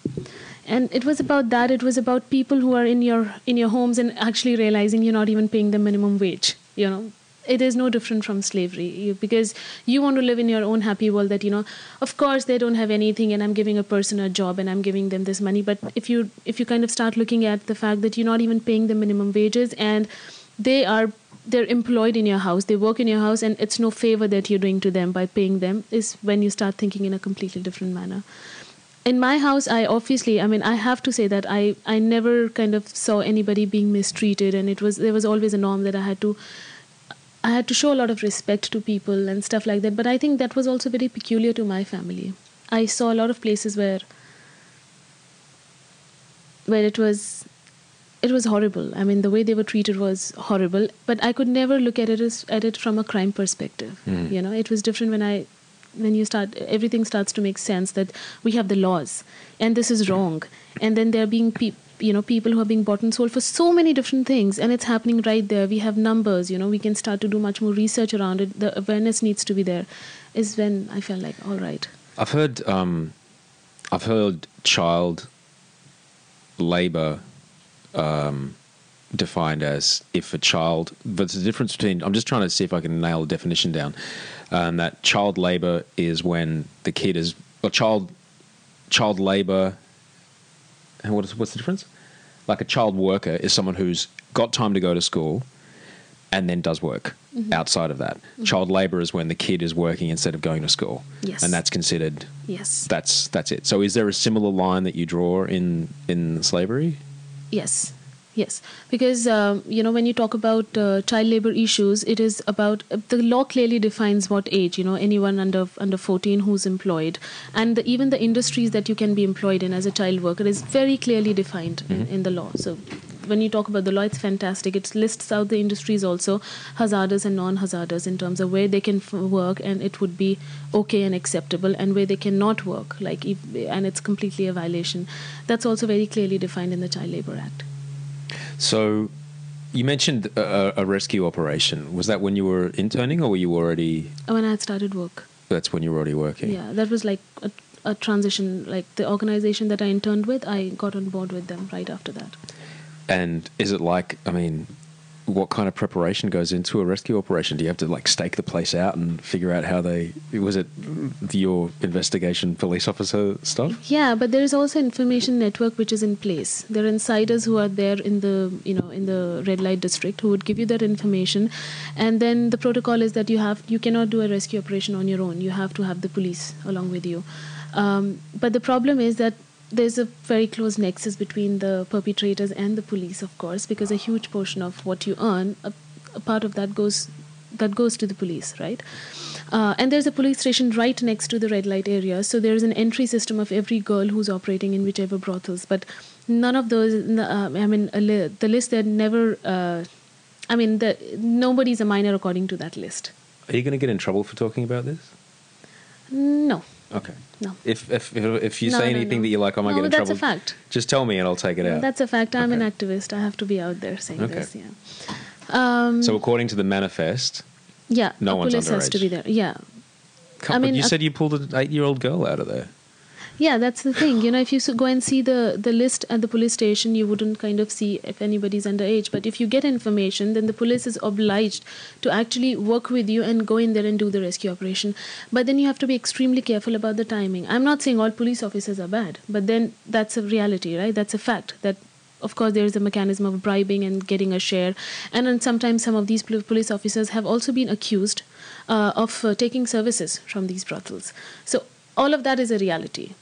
And it was about that. It was about people who are in your in your homes and actually realizing you're not even paying the minimum wage you know? It is no different from slavery. You, because you want to live in your own happy world that you know of course they don't have anything and i'm giving a person a job and i'm giving them this money. But if you if you kind of start looking at the fact that you're not even paying the minimum wages and they are they're employed in your house they work in your house and it's no favor that you're doing to them by paying them is when you start thinking in a completely different manner in my house i obviously i mean i have to say that i i never kind of saw anybody being mistreated and it was there was always a norm that i had to I had to show a lot of respect to people and stuff like that. But I think that was also very peculiar to my family. I saw a lot of places where where it was it was horrible. I mean, the way they were treated was horrible. But I could never look at it as at it from a crime perspective. You know, it was different when I when you start everything starts to make sense that we have the laws and this is wrong and then there are being people you know people who are being bought and sold for so many different things and it's happening right there we have numbers you know we can start to do much more research around it the awareness needs to be there is when i felt like all right I've heard um, I've heard child labor um, defined as if a child, but there's a difference between. I'm just trying to see if I can nail the definition down. Um, that child labor is when the kid is a child child labor. And what is what's the difference? Like a child worker is someone who's got time to go to school and then does work outside of that. Child labor is when the kid is working instead of going to school. Yes. And that's considered yes that's that's it. So is there a similar line that you draw in in slavery? Yes, yes. Because um, you know, when you talk about uh, child labor issues, it is about uh, the law clearly defines what age. You know, anyone under under fourteen who's employed, and the, even the industries that you can be employed in as a child worker is very clearly defined in, in the law. So. When you talk about the law, it's fantastic. It lists out the industries also, hazardous and non-hazardous, in terms of where they can f- work and it would be okay and acceptable, and where they cannot work, like if, and it's completely a violation. That's also very clearly defined in the Child Labor Act. So you mentioned a, a rescue operation. Was that when you were interning or were you already when I had started work. that's when you were already working? Yeah, that was like uh, a transition. Like the organization that I interned with, I got on board with them right after that. And is it like, I mean, what kind of preparation goes into a rescue operation? Do you have to like stake the place out and figure out how they? Was it your investigation police officer stuff? Yeah, but there is also information network which is in place. There are insiders who are there in the you know in the red light district who would give you that information, and then the protocol is that you have you cannot do a rescue operation on your own. You have to have the police along with you. Um, but the problem is that there's a very close nexus between the perpetrators and the police, of course, because a huge portion of what you earn, a, a part of that goes that goes to the police, right? Uh, and there's a police station right next to the red light area, so there's an entry system of every girl who's operating in whichever brothels. But none of those, uh, I mean, li- the list that never, uh, I mean, the, nobody's a minor according to that list. Are you going to get in trouble for talking about this? No. Okay. No. If if if you No, say no, anything that you're like, I might No, get in that's a trouble. fact. Just tell me and I'll take it out. That's a fact. I'm Okay. an activist. I have to be out there saying Okay. this. Yeah. Um, so according to the manifest, yeah. no a one's police has to be there. Yeah. come, I mean, you uh, said you pulled an eight-year-old girl out of there. Yeah, that's the thing. You know, if you go and see the, the list at the police station, you wouldn't kind of see if anybody's underage. But if you get information, then the police is obliged to actually work with you and go in there and do the rescue operation. But then you have to be extremely careful about the timing. I'm not saying all police officers are bad, but then that's a reality, right? That's a fact that. Of course, there is a mechanism of bribing and getting a share, and then sometimes some of these police officers have also been accused uh, of uh, taking services from these brothels. So all of that is a reality.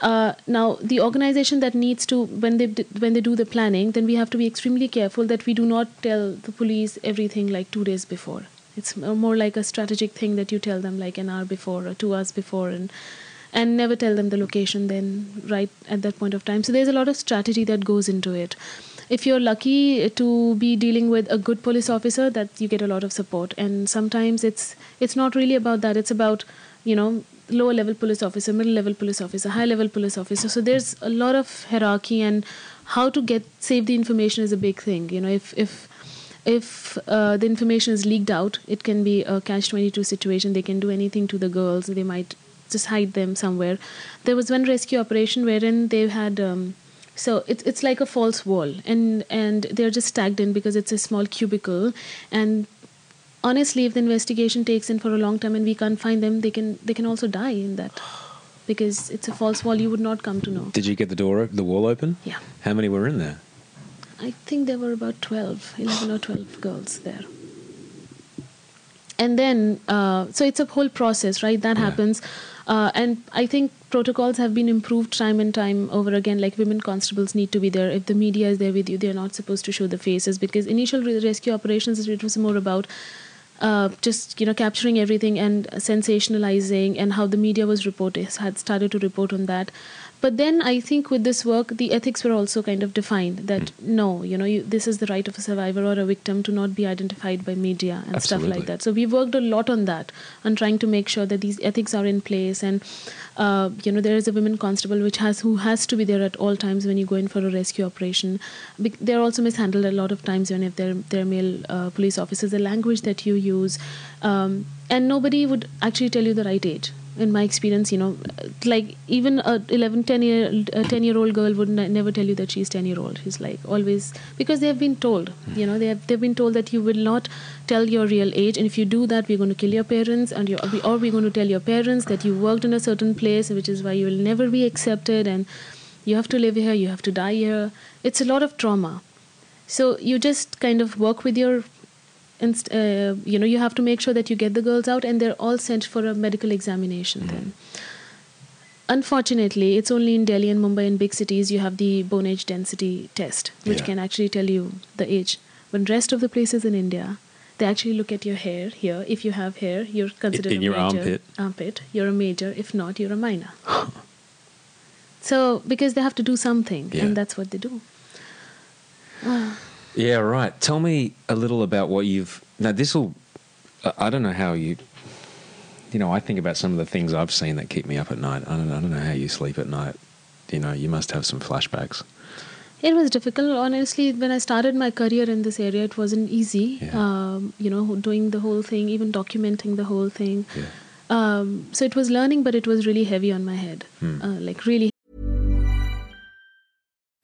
Uh, now, the organization that needs to when they when they do the planning, then we have to be extremely careful that we do not tell the police everything like two days before. It's more like a strategic thing that you tell them like an hour before or two hours before, and and never tell them the location then right at that point of time. So there's a lot of strategy that goes into it. If you're lucky to be dealing with a good police officer, that you get a lot of support. And sometimes it's it's not really about that. It's about you know lower level police officer, middle level police officer, high level police officer. So there's a lot of hierarchy and how to get save the information is a big thing. You know if if if uh, the information is leaked out, it can be a catch 22 situation. They can do anything to the girls. They might just hide them somewhere. There was one rescue operation wherein they had. Um, so it's it's like a false wall, and and they're just tagged in because it's a small cubicle, and honestly, if the investigation takes in for a long time and we can't find them, they can they can also die in that because it's a false wall. You would not come to know. Did you get the door, the wall open? Yeah. How many were in there? I think there were about 12, 11 or 12 girls there. And then, uh, so it's a whole process, right? That happens. Uh, and I think protocols have been improved time and time over again. Like women constables need to be there. If the media is there with you, they're not supposed to show the faces because initial re- rescue operations, it was more about uh, just you know capturing everything and sensationalizing and how the media was reporting had started to report on that but then i think with this work the ethics were also kind of defined that no you know you, this is the right of a survivor or a victim to not be identified by media and stuff like that. So we've worked a lot on that on trying to make sure that these ethics are in place. And uh, you know there is a women constable which has who has to be there at all times when you go in for a rescue operation. Bec- they're also mishandled a lot of times when if they're they're male uh, police officers the language that you use. Um, and nobody would actually tell you the right age in my experience you know like even a 11 10 year a 10 year old girl would ne- never tell you that she's 10 year old she's like always because they have been told you know they have they've been told that you will not tell your real age. And if you do that we're going to kill your parents and you or we're going to tell your parents that you worked in a certain place which is why you will never be accepted. And you have to live here you have to die here. It's a lot of trauma. So you just kind of work with your inst- uh, you know you have to make sure that you get the girls out and they're all sent for a medical examination then. Unfortunately it's only in delhi and mumbai and big cities you have the bone age density test which Yeah. can actually tell you the age. When rest of the places in india they actually look at your hair here. If you have hair you're considered in a your major armpit. armpit. You're a major if not you're a minor. [LAUGHS] So because they have to do something Yeah. and that's what they do Yeah, right. Tell me a little about what you've. Now, this will. I don't know how you. You know, I think about some of the things I've seen that keep me up at night. I don't, I don't know how you sleep at night. You know, you must have some flashbacks. It was difficult, honestly. When I started my career in this area, it wasn't easy. Yeah. Um, you know, doing the whole thing, even documenting the whole thing. Yeah. Um, so it was learning, but it was really heavy on my head, uh, like really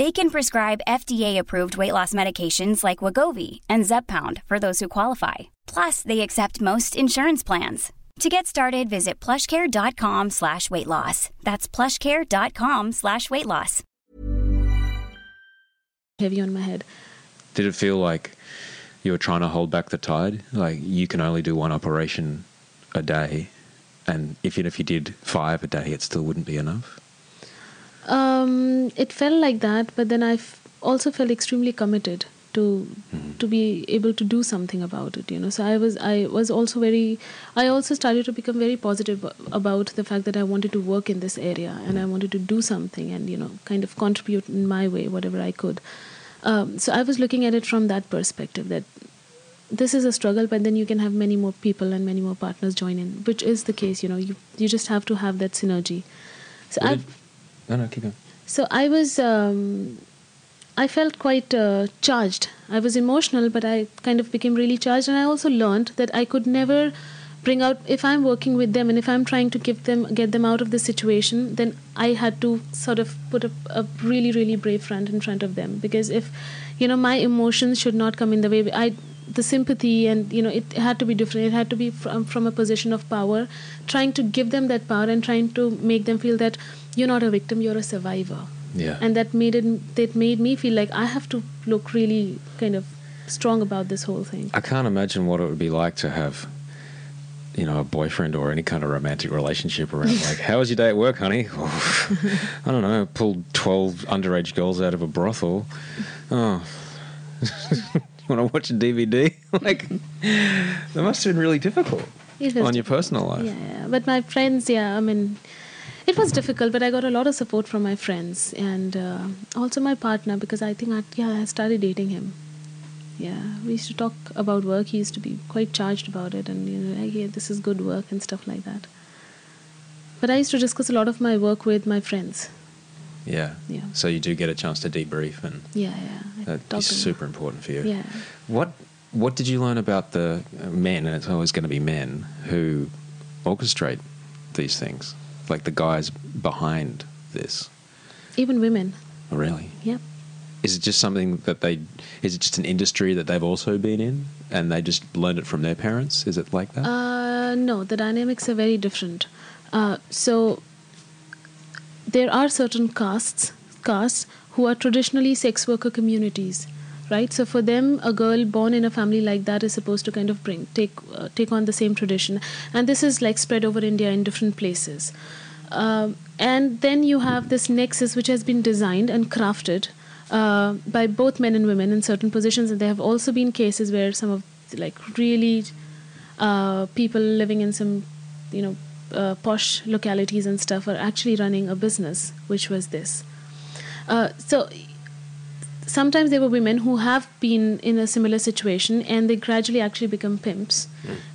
They can prescribe FDA-approved weight loss medications like Wegovy and Zepbound for those who qualify. Plus, they accept most insurance plans. To get started, visit plushcare.com slash weight loss. That's plushcare.com slash weight loss. heavy on my head. Did it feel like you were trying to hold back the tide? Like you can only do one operation a day, and if if you did five a day, it still wouldn't be enough. Um, it felt like that, but then I f- also felt extremely committed to to be able to do something about it. You know, so I was I was also very. I also started to become very positive about the fact that I wanted to work in this area and I wanted to do something and you know kind of contribute in my way whatever I could. Um, so I was looking at it from that perspective that this is a struggle but then you can have many more people and many more partners join in which is the case you know you you just have to have that synergy so What did- no, no, keep going. so i was um, i felt quite uh, charged. I was emotional but i kind of became really charged and i also learned that i could never bring out if i'm working with them and if i'm trying to give them get them out of the situation then i had to sort of put a, a really really brave front in front of them. Because if you know my emotions should not come in the way i the sympathy and you know it had to be different. It had to be from, from a position of power. Trying to give them that power and trying to make them feel that you're not a victim you're a survivor Yeah. and that made it that made me feel like i have to look really kind of strong about this whole thing I can't imagine what it would be like to have, you know, a boyfriend or any kind of romantic relationship around. [LAUGHS] Like, how was your day at work, honey? [LAUGHS] I don't know. Pulled twelve underage girls out of a brothel. Oh, you want to watch a DVD? [LAUGHS] like, that must have been really difficult on your personal life. Yeah, yeah. But my friends, yeah, I mean, it was difficult, but I got a lot of support from my friends and uh, also my partner because I think, I, yeah, I started dating him. Yeah, we used to talk about work. He used to be quite charged about it and, you know, like, yeah, this is good work and stuff like that. But I used to discuss a lot of my work with my friends. Yeah. Yeah. So you do get a chance to debrief, and Yeah, yeah. I that'd be talk to them. super important for you. Yeah. What What did you learn about the men, and it's always going to be men who orchestrate these things, like the guys behind this? Even women. Oh, really? Yep. Is it just something that they? Is it just an industry that they've also been in, and they just learned it from their parents? Is it like that? Uh, no, the dynamics are very different. Uh, so there are certain castes, castes who are traditionally sex worker communities, right? So for them, a girl born in a family like that is supposed to kind of bring take uh, take on the same tradition, and this is like spread over India in different places. Um, and then you have this nexus which has been designed and crafted uh, by both men and women in certain positions, and there have also been cases where some of like really uh, people living in some, you know, uh, posh localities and stuff are actually running a business, which was this. Uh, so sometimes there were women who have been in a similar situation and they gradually actually become pimps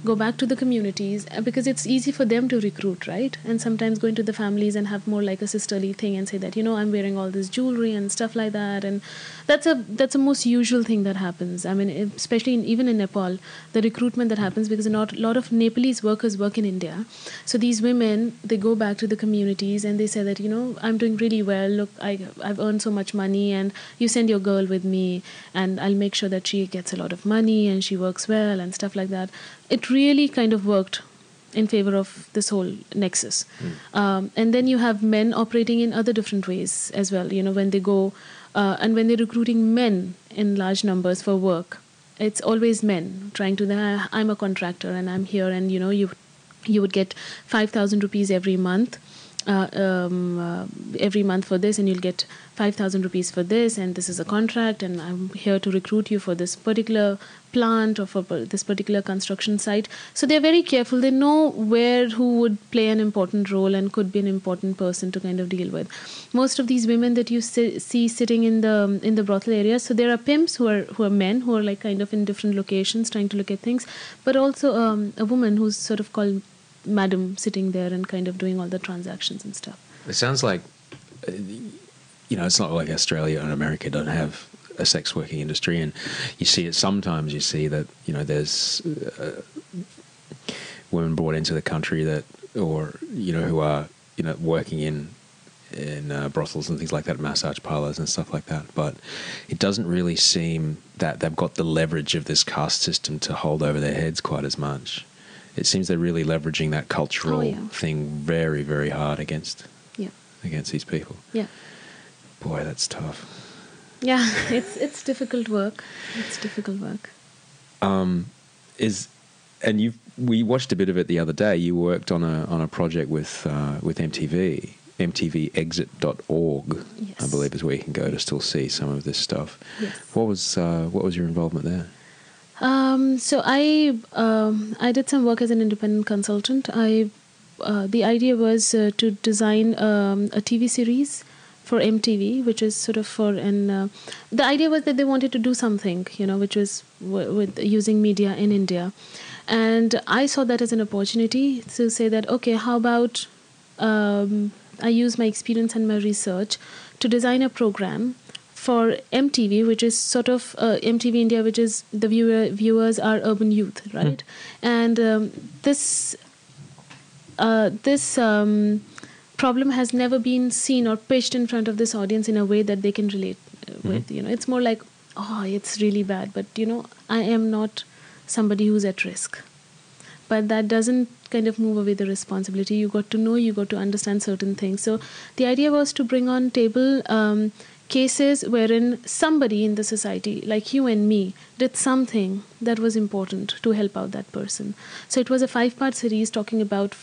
go back to the communities uh, because it's easy for them to recruit right? And sometimes go into the families and have more like a sisterly thing and say that you know i'm wearing all this jewelry and stuff like that. And that's a that's a most usual thing that happens. I mean especially in, even in nepal the recruitment that happens because a lot, lot of nepalese workers work in india. So these women they go back to the communities and they say that you know i'm doing really well. Look I, i've earned so much money and you send your girl with me and i'll make sure that she gets a lot of money and she works well and stuff like that it really kind of worked in favor of this whole nexus um, and then you have men operating in other different ways as well you know when they go uh, and when they're recruiting men in large numbers for work it's always men trying to. "Ah, I'm a contractor and I'm here, and you know you you would get five thousand rupees every month. Uh, um, uh, every month for this, and you'll get 5,000 rupees for this, and this is a contract, and I'm here to recruit you for this particular plant or for this particular construction site. So they're very careful. They know where who would play an important role and could be an important person to kind of deal with. Most of these women that you see sitting in the in the brothel area, so there are pimps who are who are men who are like kind of in different locations trying to look at things, but also um, a woman who's sort of called madam sitting there and kind of doing all the transactions and stuff. It sounds like, uh, you know, it's not like Australia and America don't have a sex working industry, and you see it sometimes. You see that you know there's uh, women brought into the country that, or you know, who are you know working in in uh, brothels and things like that, massage parlors and stuff like that. But it doesn't really seem that they've got the leverage of this caste system to hold over their heads quite as much. It seems they're really leveraging that cultural Oh, yeah. thing very, very hard against Yeah, against these people. yeah. Boy, that's tough. Yeah, [LAUGHS] it's it's difficult work. It's difficult work. Is and you we watched a bit of it the other day. You worked on a on a project with uh, with MTV. MTVExit.org, I Yes. believe, is where you can go to still see some of this stuff. Yes. What was uh, what was your involvement there? Um, so I um, I did some work as an independent consultant. I uh, the idea was uh, to design um, a TV series for MTV, which is sort of for an. Uh, the idea was that they wanted to do something, you know, which was w- with using media in India, and I saw that as an opportunity to say that okay, how about um, I use my experience and my research to design a program for MTV, which is sort of uh, MTV India, which is the viewer viewers are urban youth, right? And um, this uh, this um, problem has never been seen or pitched in front of this audience in a way that they can relate uh, with. You know, it's more like, oh, it's really bad, but you know, I am not somebody who's at risk. But that doesn't kind of move away the responsibility. You got to know, you got to understand certain things. So the idea was to bring on table um, cases wherein somebody in the society, like you and me, did something that was important to help out that person. So it was a five-part series talking about,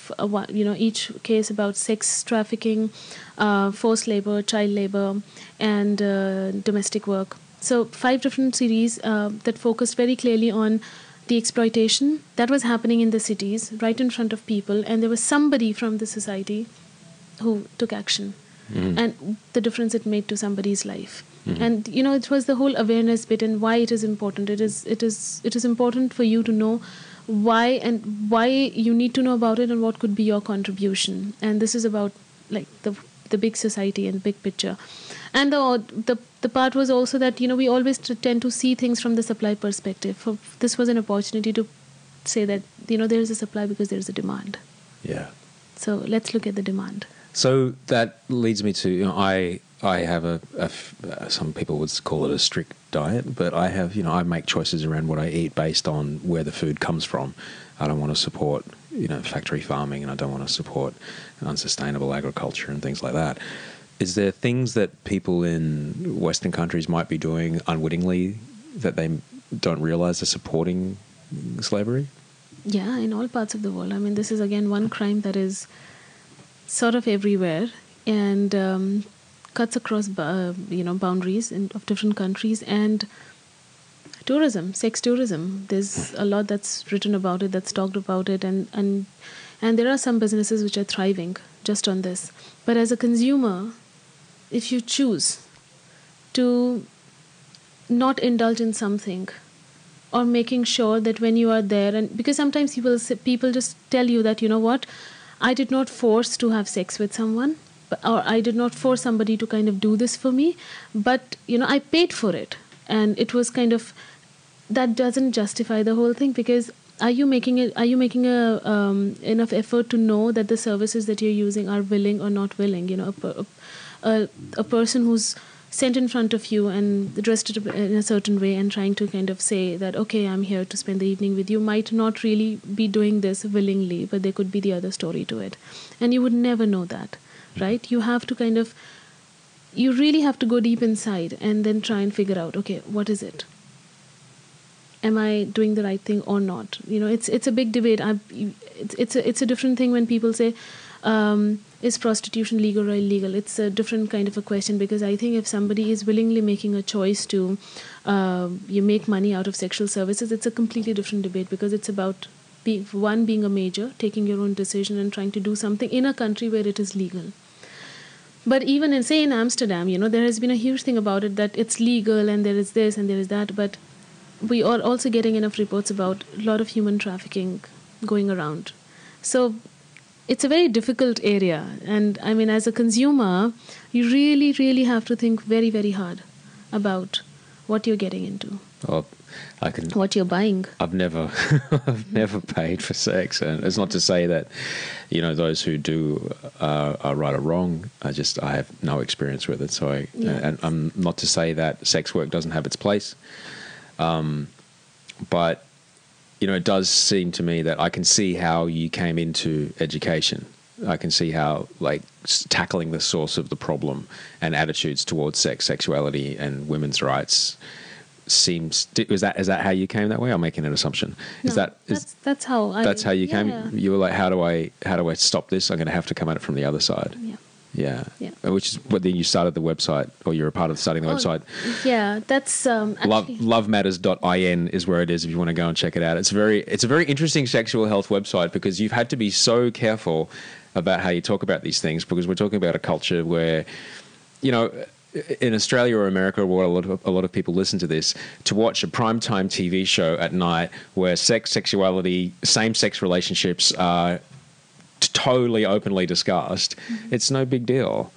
you know, each case about sex trafficking, uh, forced labor, child labor, and uh, domestic work. So five different series uh, that focused very clearly on the exploitation that was happening in the cities right in front of people and there was somebody from the society who took action Mm. and the difference it made to somebody's life. Mm-hmm. And you know it was the whole awareness bit and why it is important. It is it is it is important for you to know why and why you need to know about it and what could be your contribution. And this is about like the the big society and big picture. And the the the part was also that you know we always tend to see things from the supply perspective. For, this was an opportunity to say that you know there is a supply because there is a demand. Yeah. so let's look at the demand So that leads me to you know I I have a, a uh, some people would call it a strict diet, but I have you know I make choices around what I eat based on where the food comes from. I don't want to support you know factory farming, and I don't want to support unsustainable agriculture and things like that. Is there things that people in Western countries might be doing unwittingly that they don't realize are supporting slavery? yeah in all parts of the world i mean this is again one crime that is sort of everywhere and um, cuts across uh, you know boundaries in, of different countries and tourism sex tourism. There's a lot that's written about it that's talked about it and and and there are some businesses which are thriving just on this. But as a consumer if you choose to not indulge in something or making sure that when you are there and because sometimes people people just tell you that you know what i did not force to have sex with someone or i did not force somebody to kind of do this for me but you know i paid for it. And it was kind of that doesn't justify the whole thing because are you making it are you making a um, enough effort to know that the services that you're using are willing or not willing? You know a, a, a person who's sent in front of you and dressed in a certain way and trying to kind of say that okay i'm here to spend the evening with you might not really be doing this willingly but there could be the other story to it and you would never know that right you have to kind of you really have to go deep inside and then try and figure out okay what is it am I doing the right thing or not? You know, it's it's a big debate. I, it's it's a, it's a different thing when people say, um, is prostitution legal or illegal? It's a different kind of a question because I think if somebody is willingly making a choice to, uh, you make money out of sexual services, it's a completely different debate because it's about be, one being a major, taking your own decision and trying to do something in a country where it is legal. But even in say in Amsterdam, you know, there has been a huge thing about it that it's legal and there is this and there is that, but we are also getting enough reports about a lot of human trafficking going around. So it's a very difficult area. And I mean, as a consumer, you really, really have to think very, very hard about what you're getting into. Well, I can. What you're buying. I've never, [LAUGHS] I've never paid for sex, and it's not to say that, you know, those who do uh, are right or wrong. I just I have no experience with it, so I, Yes. and I'm not to say that sex work doesn't have its place, um, but you know, it does seem to me that I can see how you came into education. I can see how, like, tackling the source of the problem and attitudes towards sex, sexuality, and women's rights seems. is that is that how you came that way? I'm making an assumption. Is No, that is that's, that's how I. that's how you came? You were like, how do I how do I stop this? I'm going to have to come at it from the other side. Yeah. Yeah. Yeah. Which is what then you started the website, or you're a part of starting the Oh, website. Yeah, that's um, Love, lovematters.in is where it is if you want to go and check it out. It's very it's a very interesting sexual health website because you've had to be so careful about how you talk about these things because we're talking about a culture where you know in Australia or America where a lot of a lot of people listen to this to watch a primetime TV show at night where sex sexuality same sex relationships are totally openly discussed it's no big deal.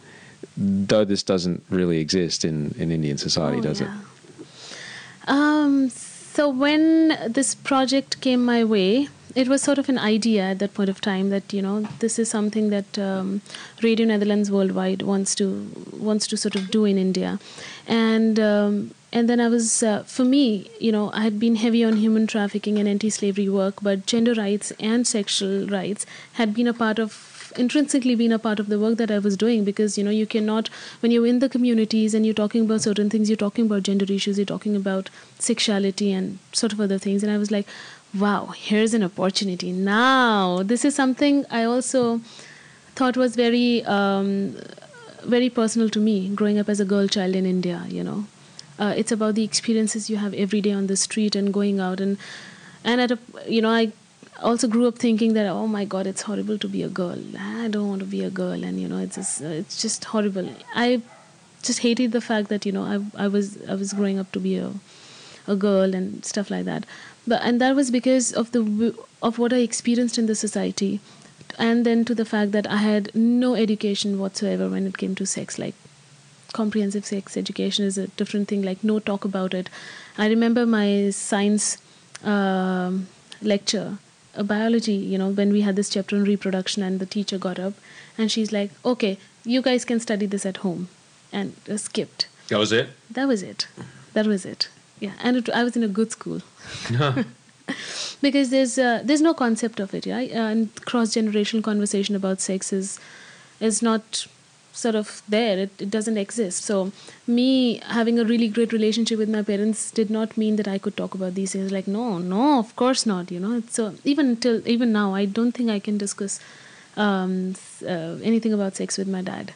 Though this doesn't really exist in, in Indian society Oh, does yeah. Um, so when this project came my way, it was sort of an idea at that point of time that you know this is something that um, Radio Netherlands Worldwide wants to wants to sort of do in India, and um, and then I was uh, for me you know I had been heavy on human trafficking and anti-slavery work, but gender rights and sexual rights had been a part of intrinsically been a part of the work that I was doing because you know you cannot when you're in the communities and you're talking about certain things you're talking about gender issues you're talking about sexuality and sort of other things. And I was like wow here's an opportunity. Now this is something I also thought was very um, very personal to me growing up as a girl child in India you know uh, it's about the experiences you have every day on the street and going out and and at a you know I also grew up thinking that oh my god it's horrible to be a girl. I don't want to be a girl. And you know it's just, it's just horrible. I just hated the fact that you know I I was I was growing up to be a a girl and stuff like that. But and that was because of the of what I experienced in the society. And then to the fact that I had no education whatsoever when it came to sex. Like comprehensive sex education is a different thing like no talk about it. I remember my science um, lecture a biology you know when we had this chapter on reproduction and the teacher got up and she's like okay you guys can study this at home. And uh, skipped. That was it. that was it. That was it. Yeah and it, i was in a good school. [LAUGHS] Because there's uh, there's no concept of it right uh, and cross generational conversation about sex is is not sort of there it, it doesn't exist so me having a really great relationship with my parents did not mean that i could talk about these things like no no of course not you know so even till even now i don't think i can discuss um, uh, anything about sex with my dad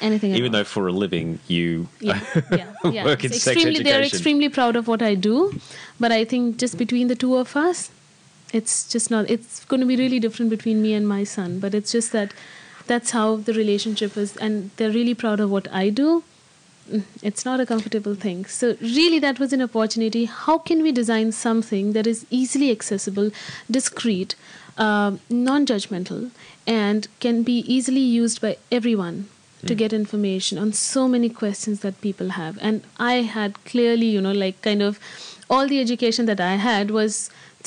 anything at Even though for a living you yeah, [LAUGHS] yeah, yeah. work in sex extremely, They're extremely proud of what I do, but I think just between the two of us, it's just not. It's going to be really different between me and my son. But it's just that that's how the relationship is, and they're really proud of what I do. Mm, It's not a comfortable thing. So really, that was an opportunity. How can we design something that is easily accessible, discreet, um, non-judgmental, and can be easily used by everyone? to get information on so many questions that people have and i had clearly you know like kind of all the education that i had was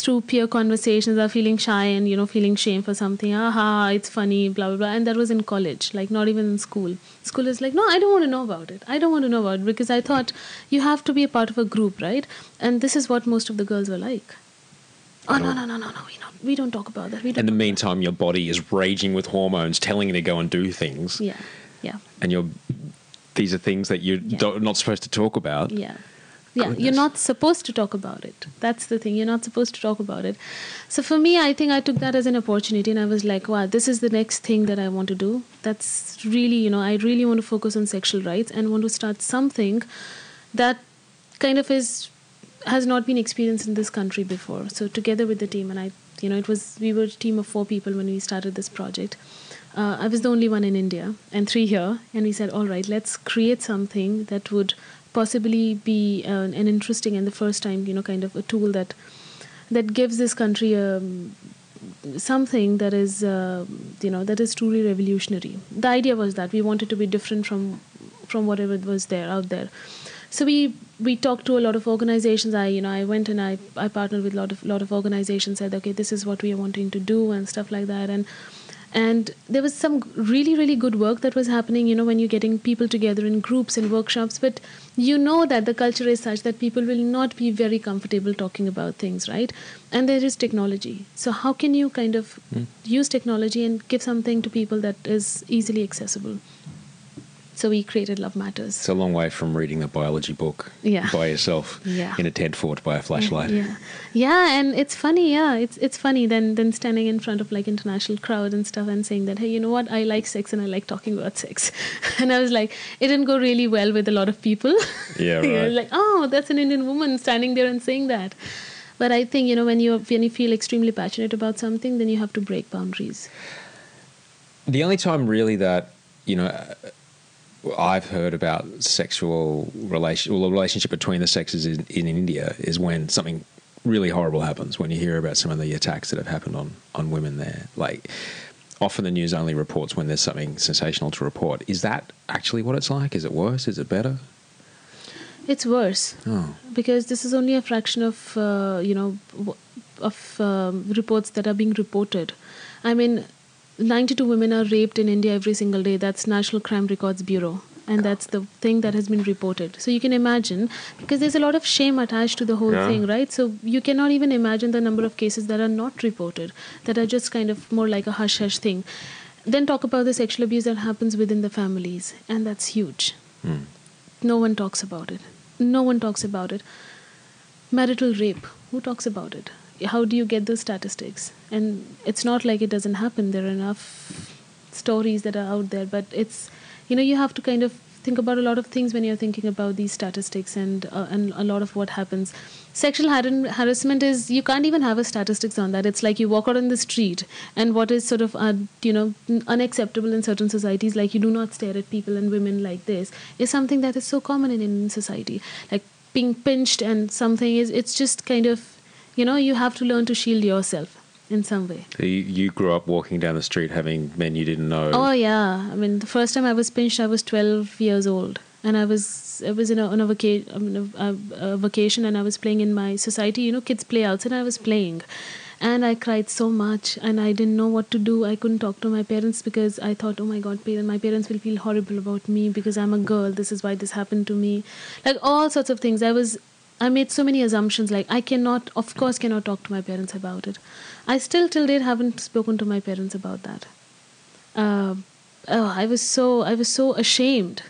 through peer conversations are feeling shy and you know feeling shame for something. Ah, Aha it's funny blah blah blah. And that was in college like not even in school. School is like no i don't want to know about it. I don't want to know about it because i thought you have to be a part of a group right? And this is what most of the girls were like. Oh no no no no no we don't we don't talk about that. We don't In the meantime, your body is raging with hormones, telling you to go and do things, yeah yeah. And you're these are things that you're Yeah. not supposed to talk about. yeah Yeah, you're not supposed to talk about it. That's the thing. You're not supposed to talk about it. So for me, I think I took that as an opportunity and I was like, wow, this is the next thing that I want to do. That's really, you know, I really want to focus on sexual rights and want to start something that kind of is has not been experienced in this country before. So together with the team and I, you know, it was we were a team of four people when we started this project. Uh, I was the only one in India and three here, and we said, all right, let's create something that would possibly be uh, an interesting and the first time, you know, kind of a tool that that gives this country um, something that is, uh, you know, that is truly revolutionary. The idea was that we wanted to be different from from whatever was there out there. So we we talked to a lot of organizations. I you know I went and I I partnered with a lot of lot of organizations. Said okay, this is what we are wanting to do and stuff like that. And and there was some really really good work that was happening. You know when you're getting people together in groups and workshops, but you know that the culture is such that people will not be very comfortable talking about things, right? And there is technology. So how can you kind of hmm. use technology and give something to people that is easily accessible? So we created Love Matters. It's a long way from reading the biology book Yeah. by yourself Yeah. in a tent fort by a flashlight. Yeah, yeah, and it's funny. Yeah, it's it's funny. Then then standing in front of like international crowd and stuff and saying that hey, you know what? I like sex and I like talking about sex. [LAUGHS] and I was like, it didn't go really well with a lot of people. Yeah, [LAUGHS] You know, right. like oh, that's an Indian woman standing there and saying that. But I think you know when you when you feel extremely passionate about something, then you have to break boundaries. The only time really that you know I've heard about sexual relation, well, the relationship between the sexes in, in India is when something really horrible happens. When you hear about some of the attacks that have happened on on women there, like often the news only reports when there's something sensational to report. Is that actually what it's like? Is it worse? Is it better? It's worse Oh, because this is only a fraction of uh, you know of um, reports that are being reported. I mean, 92 women are raped in India every single day. That's National Crime Records Bureau. And that's the thing that has been reported. So you can imagine, because there's a lot of shame attached to the whole Yeah. thing, right? So you cannot even imagine the number of cases that are not reported, that are just kind of more like a hush hush thing. Then talk about the sexual abuse that happens within the families, and that's huge. Hmm. No one talks about it. No one talks about it. Marital rape, who talks about it? How do you get those statistics? And it's not like it doesn't happen. There are enough stories that are out there, but it's, you know, you have to kind of think about a lot of things when you're thinking about these statistics and uh, and a lot of what happens. Sexual har- harassment is you can't even have a statistics on that. It's like you walk out on the street, and what is sort of uh, you know unacceptable in certain societies, like you do not stare at people and women like this, is something that is so common in Indian society. Like being pinched and something is it's just kind of you know you have to learn to shield yourself in some way. So you, you grew up walking down the street having men you didn't know. Oh yeah, I mean the first time I was pinched, I was 12 years old, and I was I was in a, on a, vaca- I mean, a, a, a vacation, and I was playing in my society. You know, kids play outside, and I was playing, and I cried so much, and I didn't know what to do. I couldn't talk to my parents because I thought, oh my god, my parents will feel horrible about me because I'm a girl. This is why this happened to me, like all sorts of things. I was I made so many assumptions like I cannot of course cannot talk to my parents about it. I still till date haven't spoken to my parents about that. Uh, oh, I was so I was so ashamed.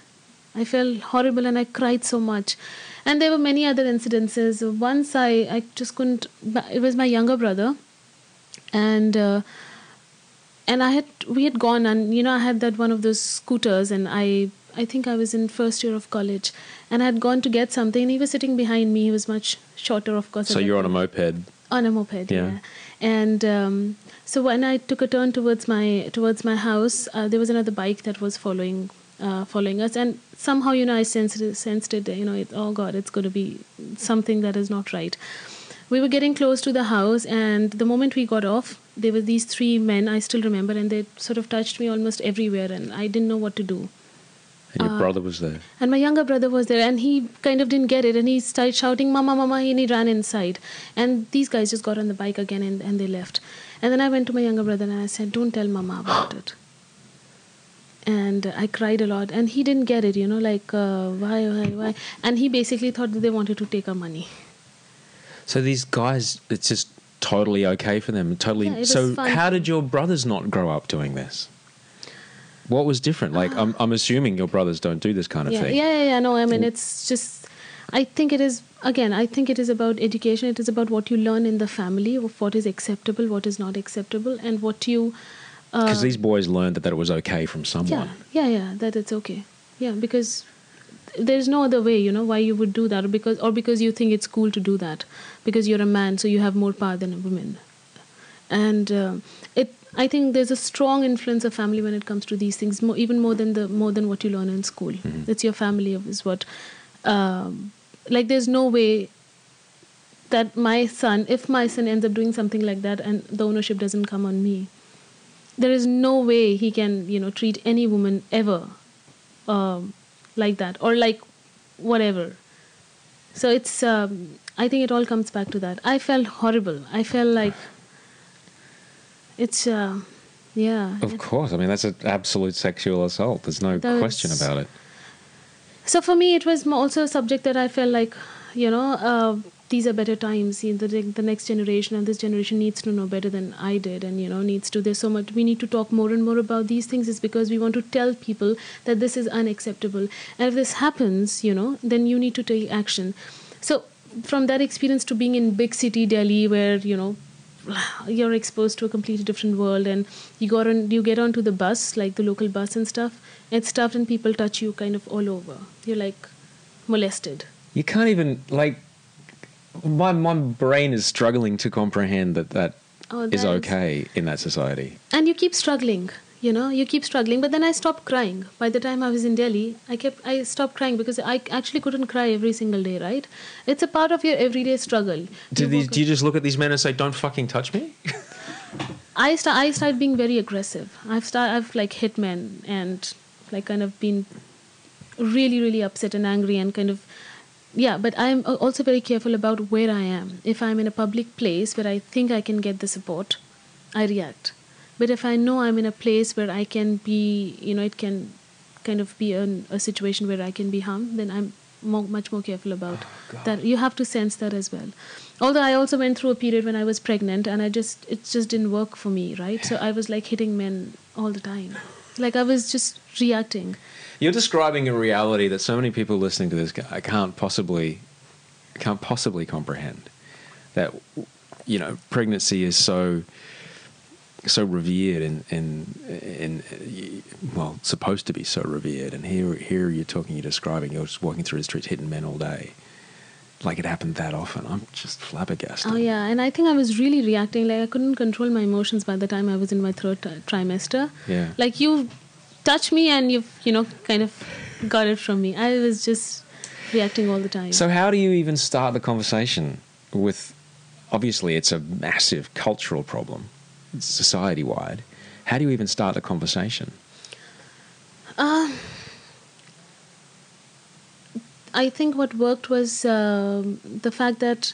I felt horrible and I cried so much. And there were many other incidences. Once I, I just couldn't. It was my younger brother, and uh, and I had we had gone and you know I had that one of those scooters and I I think I was in first year of college and I had gone to get something and he was sitting behind me. He was much shorter, of course. so you're on a moped. On a moped, Yeah. yeah. And um, so when I took a turn towards my towards my house, uh, there was another bike that was following uh, following us, and somehow you know I sensed it, sensed it. You know, it, oh God, it's going to be something that is not right. We were getting close to the house, and the moment we got off, there were these three men. I still remember, and they sort of touched me almost everywhere, and I didn't know what to do. And Uh, your brother was there. And my younger brother was there, and he kind of didn't get it, and he started shouting, "Mama, Mama!" and he ran inside. And these guys just got on the bike again, and, and they left. And then I went to my younger brother and I said, "Don't tell Mama about it." And I cried a lot, and he didn't get it, you know, like uh, why, why, why? And he basically thought that they wanted to take our money. So these guys, it's just totally okay for them. Totally. Yeah, so fine. how did your brothers not grow up doing this? What was different? Like I'm, I'm assuming your brothers don't do this kind of yeah, thing. yeah, yeah, yeah. No, I mean it's just I think it is again. I think it is about education. It is about what you learn in the family of what is acceptable, what is not acceptable, and what you. Because these boys learned that, that it was okay from someone. Yeah, yeah, yeah. That it's okay. Yeah, because there's no other way, you know, why you would do that, or because or because you think it's cool to do that, because you're a man, so you have more power than a woman, and uh, it. I think there's a strong influence of family when it comes to these things, more, even more than the more than what you learn in school. It's your family is what, um, like, there's no way that my son, if my son ends up doing something like that, and the ownership doesn't come on me, there is no way he can, you know, treat any woman ever um, like that or like whatever. So it's, um, I think it all comes back to that. I felt horrible. I felt like it's, uh, yeah. Of course. I mean, that's an absolute sexual assault. There's no That's- question about it. So for me, it was also a subject that I felt like, you know, uh, these are better times. You know, The, the next generation and this generation needs to know better than I did, and you know, needs to. There's so much we need to talk more and more about these things. Is because we want to tell people that this is unacceptable, and if this happens, you know, then you need to take action. So from that experience to being in big city Delhi, where you know [SIGHS] you're exposed to a completely different world and you got on you get onto the bus like the local bus and stuff it's stuffed and people touch you kind of all over. You're like molested. You can't even, like, my, my brain is struggling to comprehend that that Oh, is okay in that society. and you keep struggling you know you keep struggling but then i stopped crying by the time i was in delhi i kept i stopped crying because i actually couldn't cry every single day right it's a part of your everyday struggle Do, You these, do you just look at these men and say, don't fucking touch me? [LAUGHS] I start i started being very aggressive. I've start I've like hit men and like kind of been really really upset and angry and kind of yeah. But I'm also very careful about where I am. If I'm in a public place where I think I can get the support, I react. But if I know I'm in a place where I can be, you know, it can kind of be an, a situation where I can be harmed, then I'm more, much more careful about oh, that. You have to sense that as well. Although I also went through a period when I was pregnant and I just it just didn't work for me, right? So I was like hitting men all the time. Like I was just reacting. You're describing a reality that so many people listening to this guy can't possibly can't possibly comprehend. That you know, pregnancy is so so revered and and and well, supposed to be so revered. And here here you're talking, you're describing, you're just walking through the streets hitting men all day, like it happened that often. I'm just flabbergasted. Oh yeah, and I think I was really reacting. Like I couldn't control my emotions by the time I was in my third tri- trimester. Yeah. Like you touch me and you've you know kind of got it from me. I was just reacting all the time. So how do you even start the conversation with? Obviously, it's a massive cultural problem, society wide. How do you even start the conversation? Uh, I think what worked was um the fact that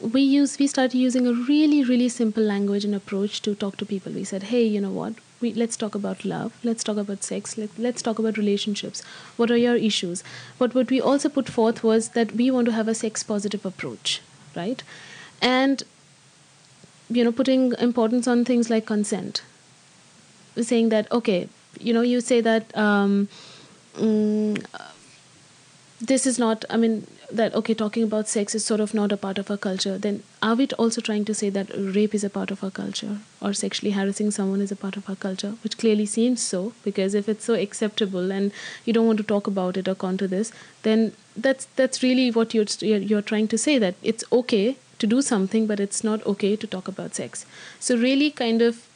we use we started using a really really simple language and approach to talk to people. We said, "Hey, you know what? We let's talk about love. Let's talk about sex. Let, let's talk about relationships. What are your issues?" But what we also put forth was that we want to have a sex positive approach, right? And you know, putting importance on things like consent. Saying that okay you know you say that um, mm, this is not i mean that okay talking about sex is sort of not a part of our culture then are we also trying to say that rape is a part of our culture or sexually harassing someone is a part of our culture which clearly seems so because if it's so acceptable and you don't want to talk about it or counter this then that's that's really what you're you're you're trying to say that it's okay to do something but it's not okay to talk about sex. So really kind of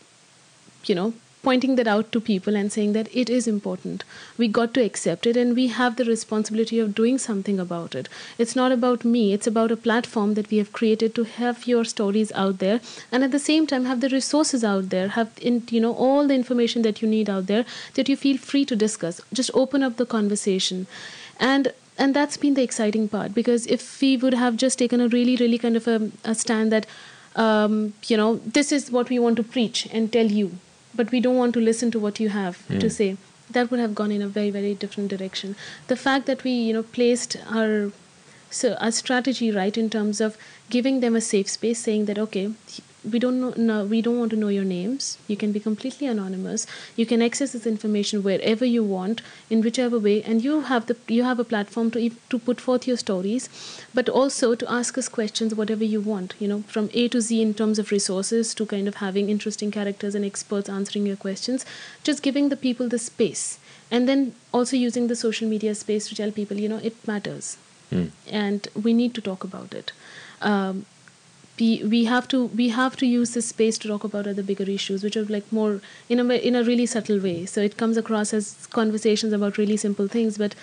you know pointing that out to people and saying that it is important. We got to accept it and we have the responsibility of doing something about it. It's not about me. It's about a platform that we have created to have your stories out there and at the same time have the resources out there have in, you know all the information that you need out there that you feel free to discuss. Just open up the conversation. And and that's been the exciting part because if we would have just taken a really really kind of a, a stand that um, you know this is what we want to preach and tell you but we don't want to listen to what you have to say that would have gone in a very very different direction. The fact that we you know placed our so our strategy right in terms of giving them a safe space saying that okay we don't know, no, we don't want to know your names. You can be completely anonymous. You can access this information wherever you want in whichever way and you have the you have a platform to to put forth your stories but also to ask us questions whatever you want you know from a to z in terms of resources to kind of having interesting characters and experts answering your questions just giving the people the space and then also using the social media space to tell people you know it matters. Mm. and we need to talk about it. Um, we, we have to we have to use this space to talk about other bigger issues which are like more in a in a really subtle way. So it comes across as conversations about really simple things but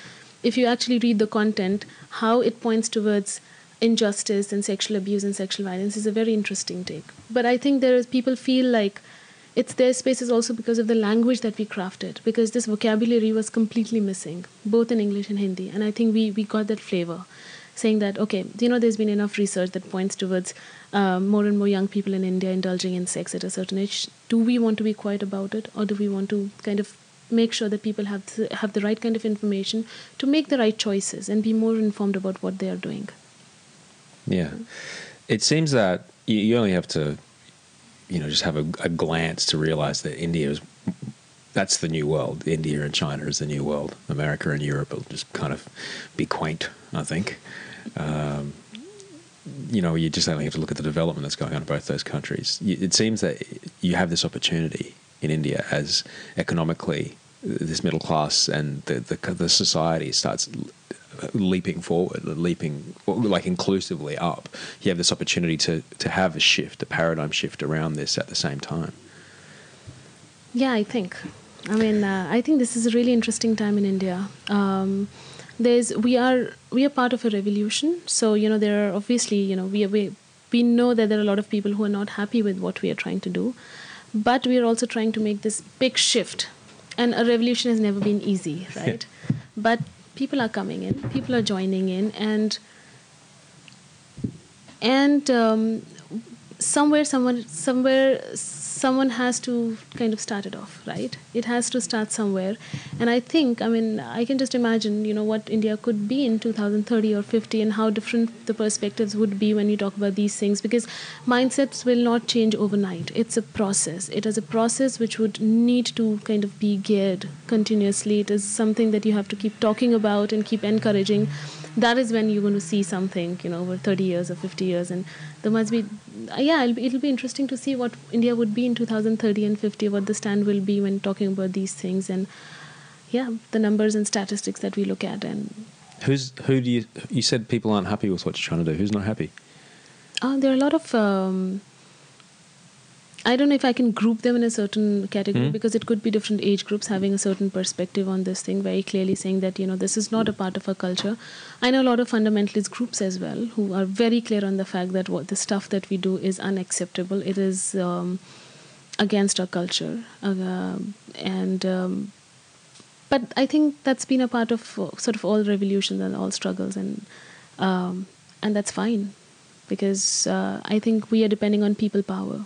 if you actually read the content how it points towards injustice and sexual abuse and sexual violence is a very interesting take. But i think there is people feel like it's their spaces also because of the language that we crafted because this vocabulary was completely missing both in english and hindi and i think we we got that flavor saying that okay you know there's been enough research that points towards um, more and more young people in india indulging in sex at a certain age do we want to be quiet about it or do we want to kind of make sure that people have the, have the right kind of information to make the right choices and be more informed about what they are doing Yeah. It seems that you, you only have to, you know, just have a, a glance to realize that India is. That's the new world. India and China is the new world. America and Europe will just kind of be quaint, I think. Um, you know, you just only have to look at the development that's going on in both those countries. It seems that you have this opportunity in India as economically this middle class and the the, the society starts leaping forward, leaping like inclusively up. You have this opportunity to to have a shift, a paradigm shift around this at the same time. Yeah, I think. I mean, uh, I think this is a really interesting time in India. Um, there's we are we are part of a revolution. So you know there are obviously you know we we we know that there are a lot of people who are not happy with what we are trying to do, but we are also trying to make this big shift. And a revolution has never been easy, [LAUGHS] right? but people are coming in, people are joining in, and and um, somewhere someone somewhere someone has to kind of start it off right? It has to start somewhere. And i think i mean i can just imagine you know what india could be in 2030 or 50 and how different the perspectives would be when you talk about these things because mindsets will not change overnight. It's a process. It is a process which would need to kind of be geared continuously. It is something that you have to keep talking about and keep encouraging. That is when you're going to see something you know over 30 years or 50 years and there must be yeah it'll be, it'll be interesting to see what india would be in 2030 and 50 what the stand will be when talking about these things and yeah the numbers and statistics that we look at and Who's who do you you said people aren't happy with what you're trying to do? Who's not happy? uh, there are a lot of um, I don't know if I can group them in a certain category Hmm. because it could be different age groups having a certain perspective on this thing, very clearly saying that, you know, this is not a part of our culture. I know a lot of fundamentalist groups as well who are very clear on the fact that what the stuff that we do is unacceptable. It is um, against our culture. Uh, and um, but I think that's been a part of uh, sort of all revolutions and all struggles, and um, and that's fine because uh, I think we are depending on people power.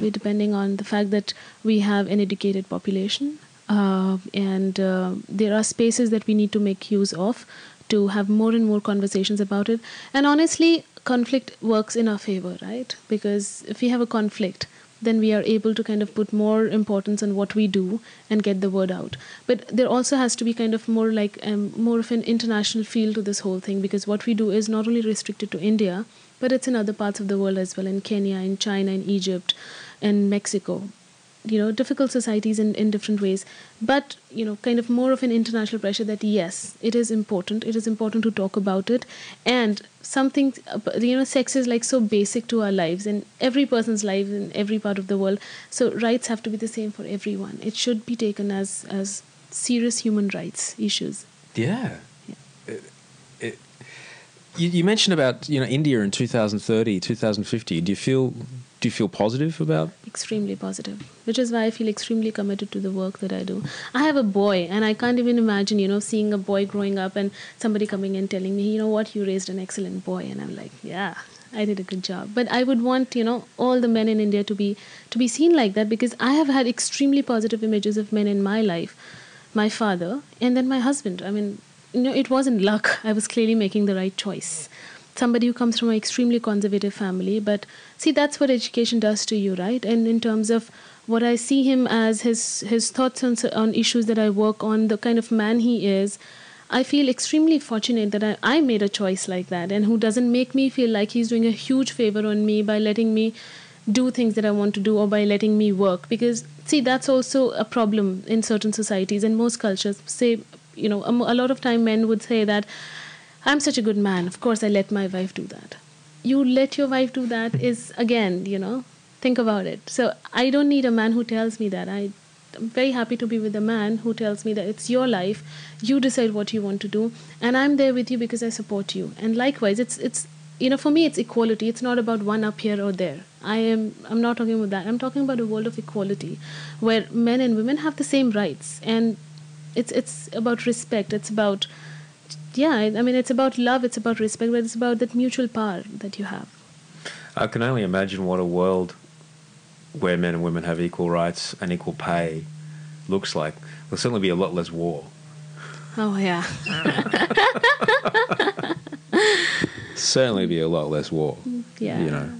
We're depending on the fact that we have an educated population, uh, and uh, there are spaces that we need to make use of to have more and more conversations about it. And honestly, conflict works in our favor, right? Because if we have a conflict, then we are able to kind of put more importance on what we do and get the word out. But there also has to be kind of more like um, more of an international feel to this whole thing because what we do is not only restricted to India, but it's in other parts of the world as well, in Kenya, in China, in Egypt, in Mexico. You know, difficult societies in, in different ways, but you know, kind of more of an international pressure that yes, it is important. It is important to talk about it, and something uh, you know, sex is like so basic to our lives and every person's life in every part of the world. So rights have to be the same for everyone. It should be taken as as serious human rights issues. Yeah. You, you mentioned about you know India in 2030, 2050. Do you feel do you feel positive about? extremely positive which is why i feel extremely committed to the work that i do. I have a boy and i can't even imagine you know seeing a boy growing up and somebody coming and telling me you know what? You raised an excellent boy. And i'm like yeah i did a good job. But i would want you know all the men in india to be to be seen like that because i have had extremely positive images of men in my life my father and then my husband. I mean you know it wasn't luck i was clearly making the right choice somebody who comes from an extremely conservative family. But see, that's what education does to you, right? And in terms of what I see him as, his his thoughts on, on issues that I work on, the kind of man he is. I feel extremely fortunate that I, I made a choice like that, and who doesn't make me feel like he's doing a huge favor on me by letting me do things that I want to do or by letting me work. Because, see, that's also a problem in certain societies and most cultures. Say, you know, a, lot of time men would say that I'm such a good man. Of course, I let my wife do that. You let your wife do that is, again, you know, think about it. So I don't need a man who tells me that. I, I'm very happy to be with a man who tells me that it's your life, you decide what you want to do, and I'm there with you because I support you. And likewise, it's it's you know, for me, it's equality. It's not about one up here or there. I am. I'm not talking about that. I'm talking about a world of equality, where men and women have the same rights, and it's it's about respect. It's about yeah, I mean, it's about love, it's about respect, but it's about that mutual power that you have. I can only imagine what a world where men and women have equal rights and equal pay looks like. There'll certainly be a lot less war. Oh, yeah. [LAUGHS] certainly be a lot less war. Yeah. You know,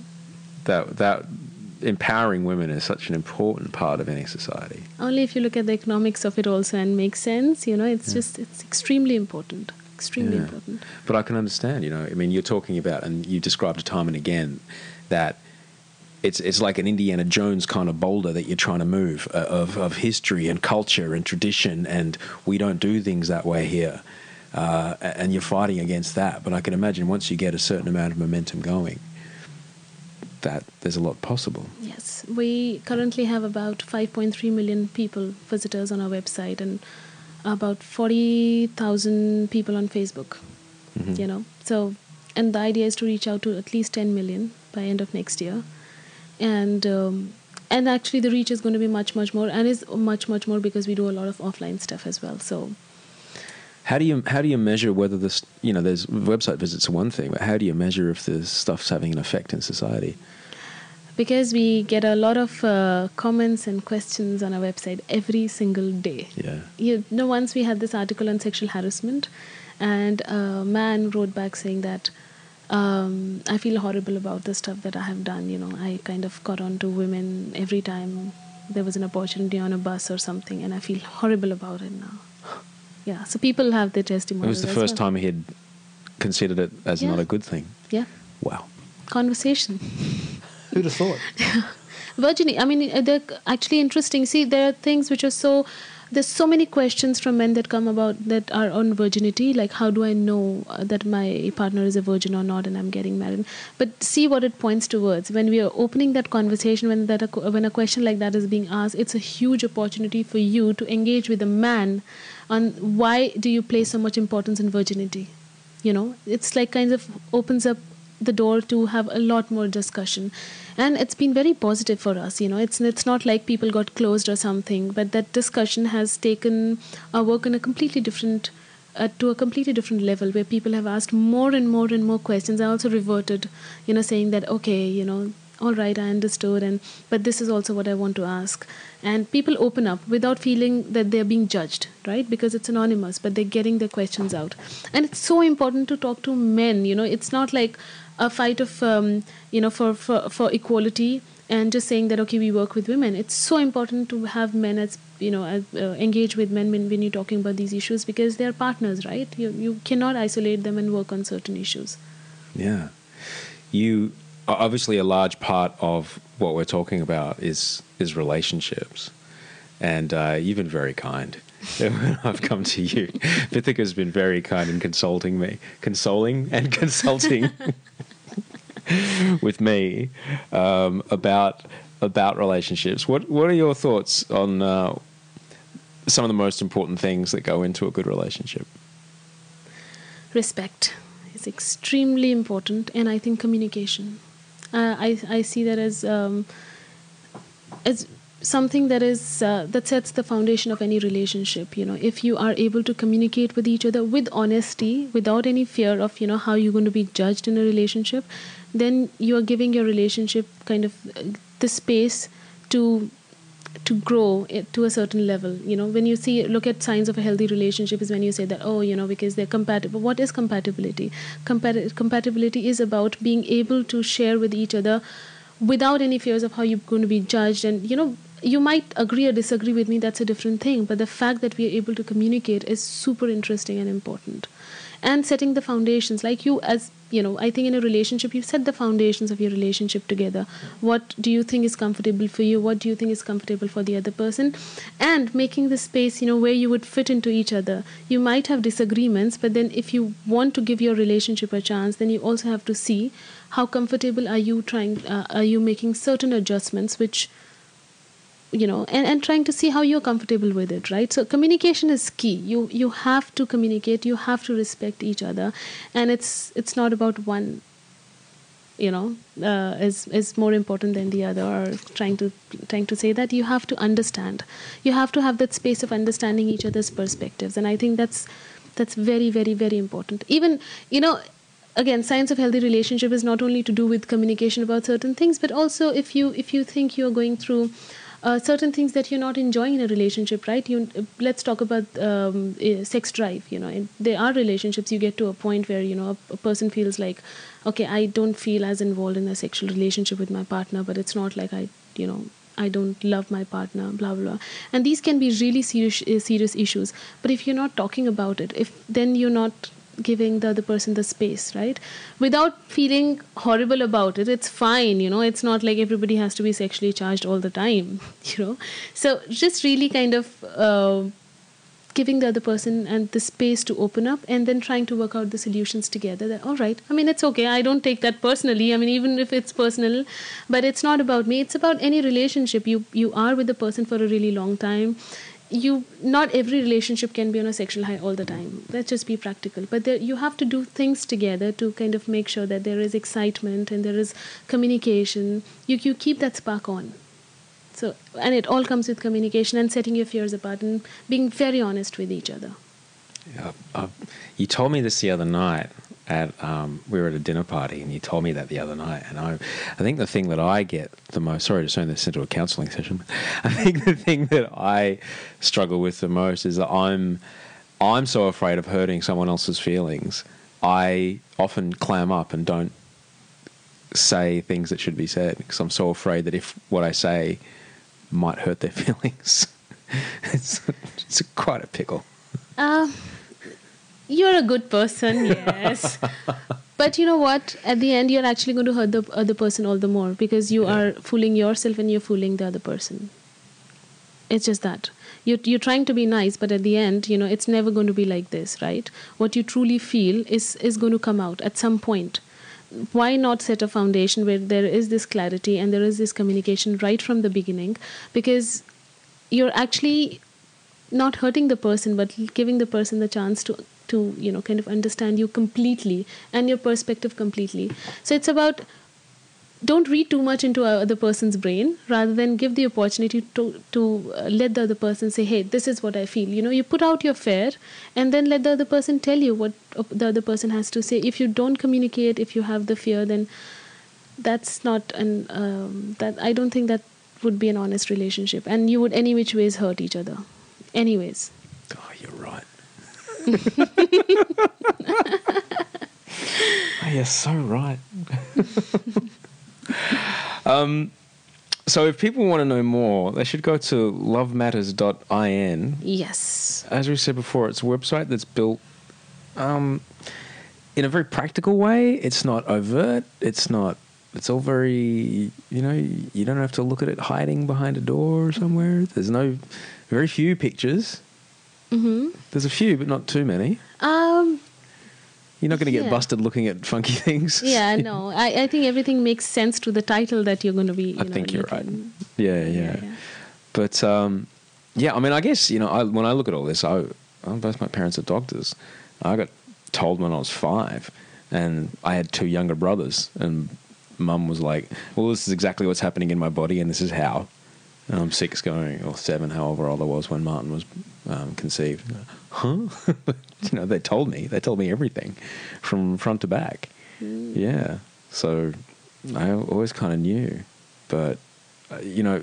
that, that empowering women is such an important part of any society. Only if you look at the economics of it also and make sense, you know, it's yeah. just, it's extremely important extremely yeah. important. But I can understand, you know, I mean, you're talking about, and you described it time and again, that it's it's like an Indiana Jones kind of boulder that you're trying to move uh, of of history and culture and tradition, and we don't do things that way here. Uh, and you're fighting against that. But I can imagine once you get a certain amount of momentum going, that there's a lot possible. Yes, we currently have about 5.3 million people visitors on our website, and about 40,000 people on Facebook, mm-hmm. you know. So, and the idea is to reach out to at least 10 million by end of next year. And um, and actually the reach is going to be much much more and is much much more because we do a lot of offline stuff as well. So how do you how do you measure whether this you know there's website visits are one thing, but how do you measure if this stuff's having an effect in society? because we get a lot of uh, comments and questions on our website every single day. Yeah. You know, once we had this article on sexual harassment, and a man wrote back saying that um, I feel horrible about the stuff that I have done. You know, I kind of got on to women every time there was an opportunity on a bus or something, and I feel horrible about it now. Yeah, so people have their testimonies. It was the first well. time he had considered it as yeah. not a good thing. Yeah. Wow. Conversation. [LAUGHS] Who'd have thought? [LAUGHS] Virginie, I mean, uh, they're actually interesting. See, there are things which are so. There's so many questions from men that come about that are on virginity, like how do I know uh, that my partner is a virgin or not, and I'm getting married. But see what it points towards when we are opening that conversation. When that when a question like that is being asked, it's a huge opportunity for you to engage with a man on why do you place so much importance in virginity. You know, it's like kind of opens up the door to have a lot more discussion. And it's been very positive for us you know. It's it's not like people got closed or something but that discussion has taken our work in a completely different uh, to a completely different level where people have asked more and more and more questions. I also reverted you know saying that okay you know all right i understood and but this is also what i want to ask. And people open up without feeling that they're being judged right? Because it's anonymous but they're getting their questions out. And it's so important to talk to men you know? It's not like a fight of um, you know for, for for equality and just saying that okay we work with women. It's so important to have men as you know as, uh, engage with men when, when you're talking about these issues because they're partners right? You you cannot isolate them and work on certain issues. Yeah. You obviously a large part of what we're talking about is is relationships and uh, you've been very kind [LAUGHS] when I've come to you. [LAUGHS] Vithika's been very kind in consulting me, consoling and [LAUGHS] consulting with me um, about about relationships. What what are your thoughts on uh, some of the most important things that go into a good relationship? Respect is extremely important, and I think communication. I I see that as um, as something that is uh, that sets the foundation of any relationship you know. If you are able to communicate with each other with honesty without any fear of you know how you're going to be judged in a relationship then you are giving your relationship kind of uh, the space to to grow to a certain level. You know when you see look at signs of a healthy relationship is when you say that oh you know because they're compatible. What is compatibility? Compat- compatibility is about being able to share with each other without any fears of how you're going to be judged. And you know you might agree or disagree with me that's a different thing. But the fact that we are able to communicate is super interesting and important. And setting the foundations like you as you know i think in a relationship you set the foundations of your relationship together. What do you think is comfortable for you? What do you think is comfortable for the other person? And making the space you know where you would fit into each other. You might have disagreements but then if you want to give your relationship a chance then you also have to see how comfortable are you trying uh, are you making certain adjustments which you know and, and trying to see how you're comfortable with it right? So communication is key. You you have to communicate you have to respect each other and it's it's not about one you know uh, is is more important than the other or trying to trying to say that. You have to understand. You have to have that space of understanding each other's perspectives and i think that's that's very very very important. Even you know again science of healthy relationship is not only to do with communication about certain things but also if you if you think you're going through uh, certain things that you're not enjoying in a relationship right you let's talk about um, sex drive you know there are relationships you get to a point where you know a, a, person feels like okay i don't feel as involved in a sexual relationship with my partner but it's not like i you know I don't love my partner, blah blah. And these can be really serious uh, serious issues. But if you're not talking about it, if then you're not giving the other person the space right? Without feeling horrible about it it's fine you know? It's not like everybody has to be sexually charged all the time [LAUGHS] you know? So just really kind of uh, giving the other person and the space to open up and then trying to work out the solutions together that all right i mean it's okay. I don't take that personally. I mean even if it's personal but it's not about me. It's about any relationship. You you are with the person for a really long time you not every relationship can be on a sexual high all the time. Let's just be practical. But there, you have to do things together to kind of make sure that there is excitement and there is communication. You, you keep that spark on. So and it all comes with communication and setting your fears apart and being very honest with each other. Yeah, uh, you told me this the other night at um, we were at a dinner party and you told me that the other night. And I I think the thing that I get the most sorry to turn this into a counselling session [LAUGHS] I think the thing that I struggle with the most is that I'm I'm so afraid of hurting someone else's feelings I often clam up and don't say things that should be said because I'm so afraid that if what I say might hurt their [LAUGHS] feelings. It's, it's quite a pickle. Uh you're a good person, [LAUGHS] yes. but you know what? At the end, you're actually going to hurt the other person all the more because you yeah. are fooling yourself and you're fooling the other person. It's just that. You're, you're trying to be nice, but at the end, you know, it's never going to be like this, right? What you truly feel is, is going to come out at some point. Why not set a foundation where there is this clarity and there is this communication right from the beginning? Because you're actually not hurting the person, but giving the person the chance to to you know kind of understand you completely and your perspective completely. So it's about don't read too much into the other person's brain rather than give the opportunity to to uh, let the other person say hey this is what i feel. You know you put out your fear and then let the other person tell you what the other person has to say. If you don't communicate if you have the fear then that's not an um, that i don't think that would be an honest relationship and you would any which ways hurt each other. Anyways. Oh you're right oh, you're so right. [LAUGHS] um, so if people want to know more, they should go to lovematters.in. Yes. As we said before, it's a website that's built um, in a very practical way. It's not overt. It's not. It's all very. You know, you don't have to look at it hiding behind a door or somewhere. There's no. Very few pictures. Mm-hmm. There's a few, but not too many. Um, you're not going to yeah. get busted looking at funky [LAUGHS] things. Yeah, no. I, I think everything makes sense to the title that you're going to be. You I know, think you're right. Yeah, yeah, yeah, yeah. But um, yeah, I mean, I guess you know, I, when I look at all this, I, both my parents are doctors. I got told when I was five, and I had two younger brothers, and mum was like, "Well, this is exactly what's happening in my body, and this is how." I'm six going, or seven, however old I was when Martin was um, conceived. Huh? [LAUGHS] you know, they told me. They told me everything from front to back. Mm. Yeah. So I always kind of knew. But, uh, you know,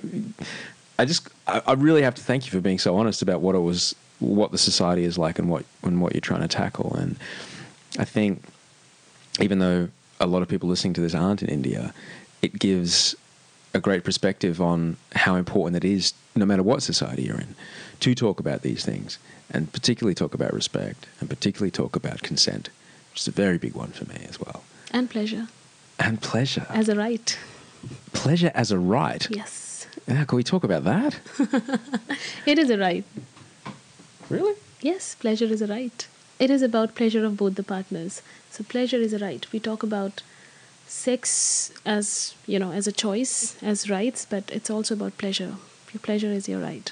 I just, I, I really have to thank you for being so honest about what it was, what the society is like, and what and what you're trying to tackle. And I think, even though a lot of people listening to this aren't in India, it gives a great perspective on how important it is, no matter what society you're in, to talk about these things, and particularly talk about respect, and particularly talk about consent, which is a very big one for me as well. And pleasure. And pleasure. As a right. Pleasure as a right. Yes. Yeah, can we talk about that? [LAUGHS] it is a right. Really? Yes, pleasure is a right. It is about pleasure of both the partners. So pleasure is a right. We talk about sex as you know as a choice as rights but it's also about pleasure. Your pleasure is your right.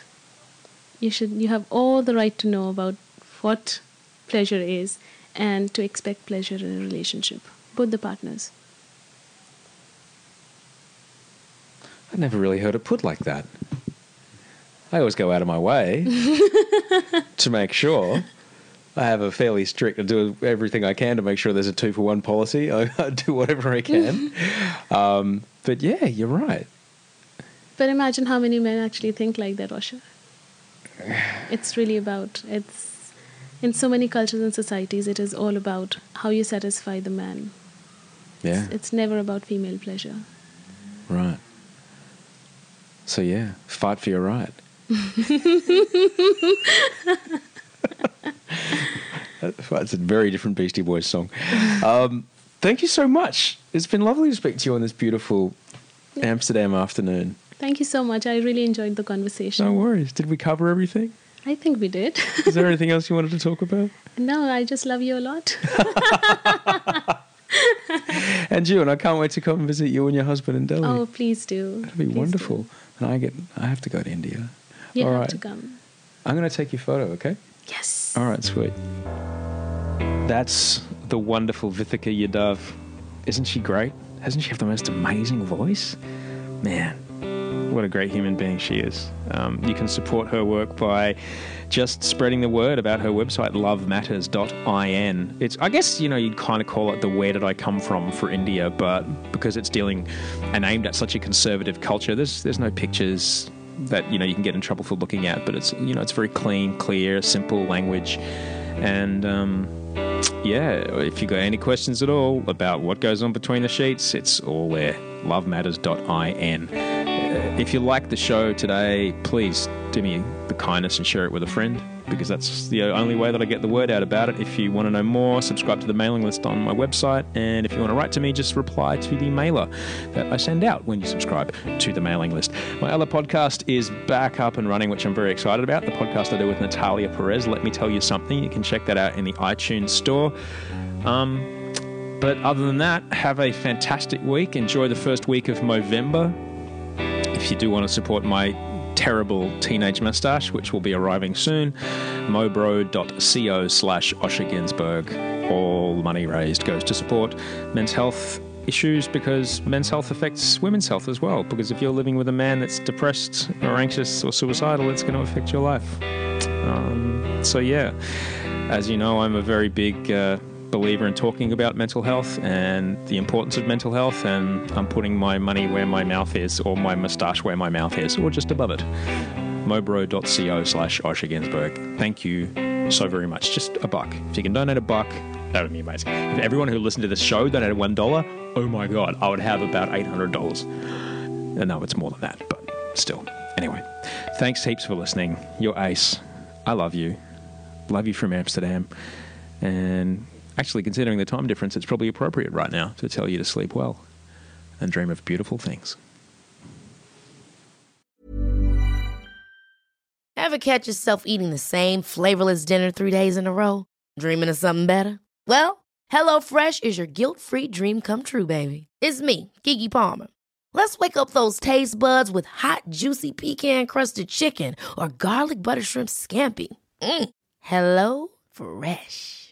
You should you have all the right to know about what pleasure is and to expect pleasure in a relationship. Both the partners. I never really heard it put like that. I always go out of my way [LAUGHS] to make sure I have a fairly strict. I do everything I can to make sure there's a two for one policy. [LAUGHS] I, I do whatever I can. [LAUGHS] um, but yeah, you're right. But imagine how many men actually think like that, Osher. [SIGHS] It's really about it's in so many cultures and societies. It is all about how you satisfy the man. Yeah, it's, it's never about female pleasure. Right. So yeah, fight for your right. [LAUGHS] That's a very different Beastie Boys song. Um, thank you so much. It's been lovely to speak to you on this beautiful yeah. Amsterdam afternoon. Thank you so much. I really enjoyed the conversation. No worries. Did we cover everything? I think we did. Is there [LAUGHS] anything else you wanted to talk about? No, I just love you a lot. [LAUGHS] and you, and I can't wait to come and visit you and your husband in Delhi. Oh, please do. That'd be please wonderful. Do. And I get, I have to go to India. You All have right. to come. I'm going to take your photo, okay? Yes. All right, sweet. That's the wonderful Vithika Yadav. Isn't she great? Hasn't she have the most amazing voice? Man, what a great human being she is. Um, you can support her work by just spreading the word about her website, lovematters.in. It's, I guess, you know, you'd kind of call it the where did I come from for India, but because it's dealing and aimed at such a conservative culture, there's, there's no pictures that, you know, you can get in trouble for looking at, but it's, you know, it's very clean, clear, simple language. And, um, yeah, if you've got any questions at all about what goes on between the sheets, it's all there. Lovematters.in. If you like the show today, please do me the kindness and share it with a friend because that's the only way that I get the word out about it. If you want to know more, subscribe to the mailing list on my website. And if you want to write to me, just reply to the mailer that I send out when you subscribe to the mailing list. My other podcast is back up and running, which I'm very excited about. The podcast I do with Natalia Perez. Let me tell you something. You can check that out in the iTunes store. Um, but other than that, have a fantastic week. Enjoy the first week of Movember. If you do want to support my terrible teenage mustache, which will be arriving soon. Mobro.co slash Osher Günsberg. All money raised goes to support men's health issues because men's health affects women's health as well. Because if you're living with a man that's depressed or anxious or suicidal, it's going to affect your life. Um, so, yeah, as you know, I'm a very big. Uh, believer in talking about mental health and the importance of mental health, and I'm putting my money where my mouth is, or my moustache where my mouth is, or just above it. mobro.co slash Osher Günsberg. Thank you so very much. Just a buck. If you can donate a buck, that would be amazing. If everyone who listened to this show donated one dollar, oh my god, I would have about eight hundred dollars. Uh, no, it's more than that, but still. Anyway, thanks heaps for listening. You're ace. I love you. Love you from Amsterdam. And Actually, considering the time difference, it's probably appropriate right now to tell you to sleep well and dream of beautiful things. Ever catch yourself eating the same flavorless dinner three days in a row? Dreaming of something better? Well, HelloFresh is your guilt free dream come true, baby. It's me, Keke Palmer. Let's wake up those taste buds with hot, juicy pecan crusted chicken or garlic butter shrimp scampi. Mm. Hello Fresh.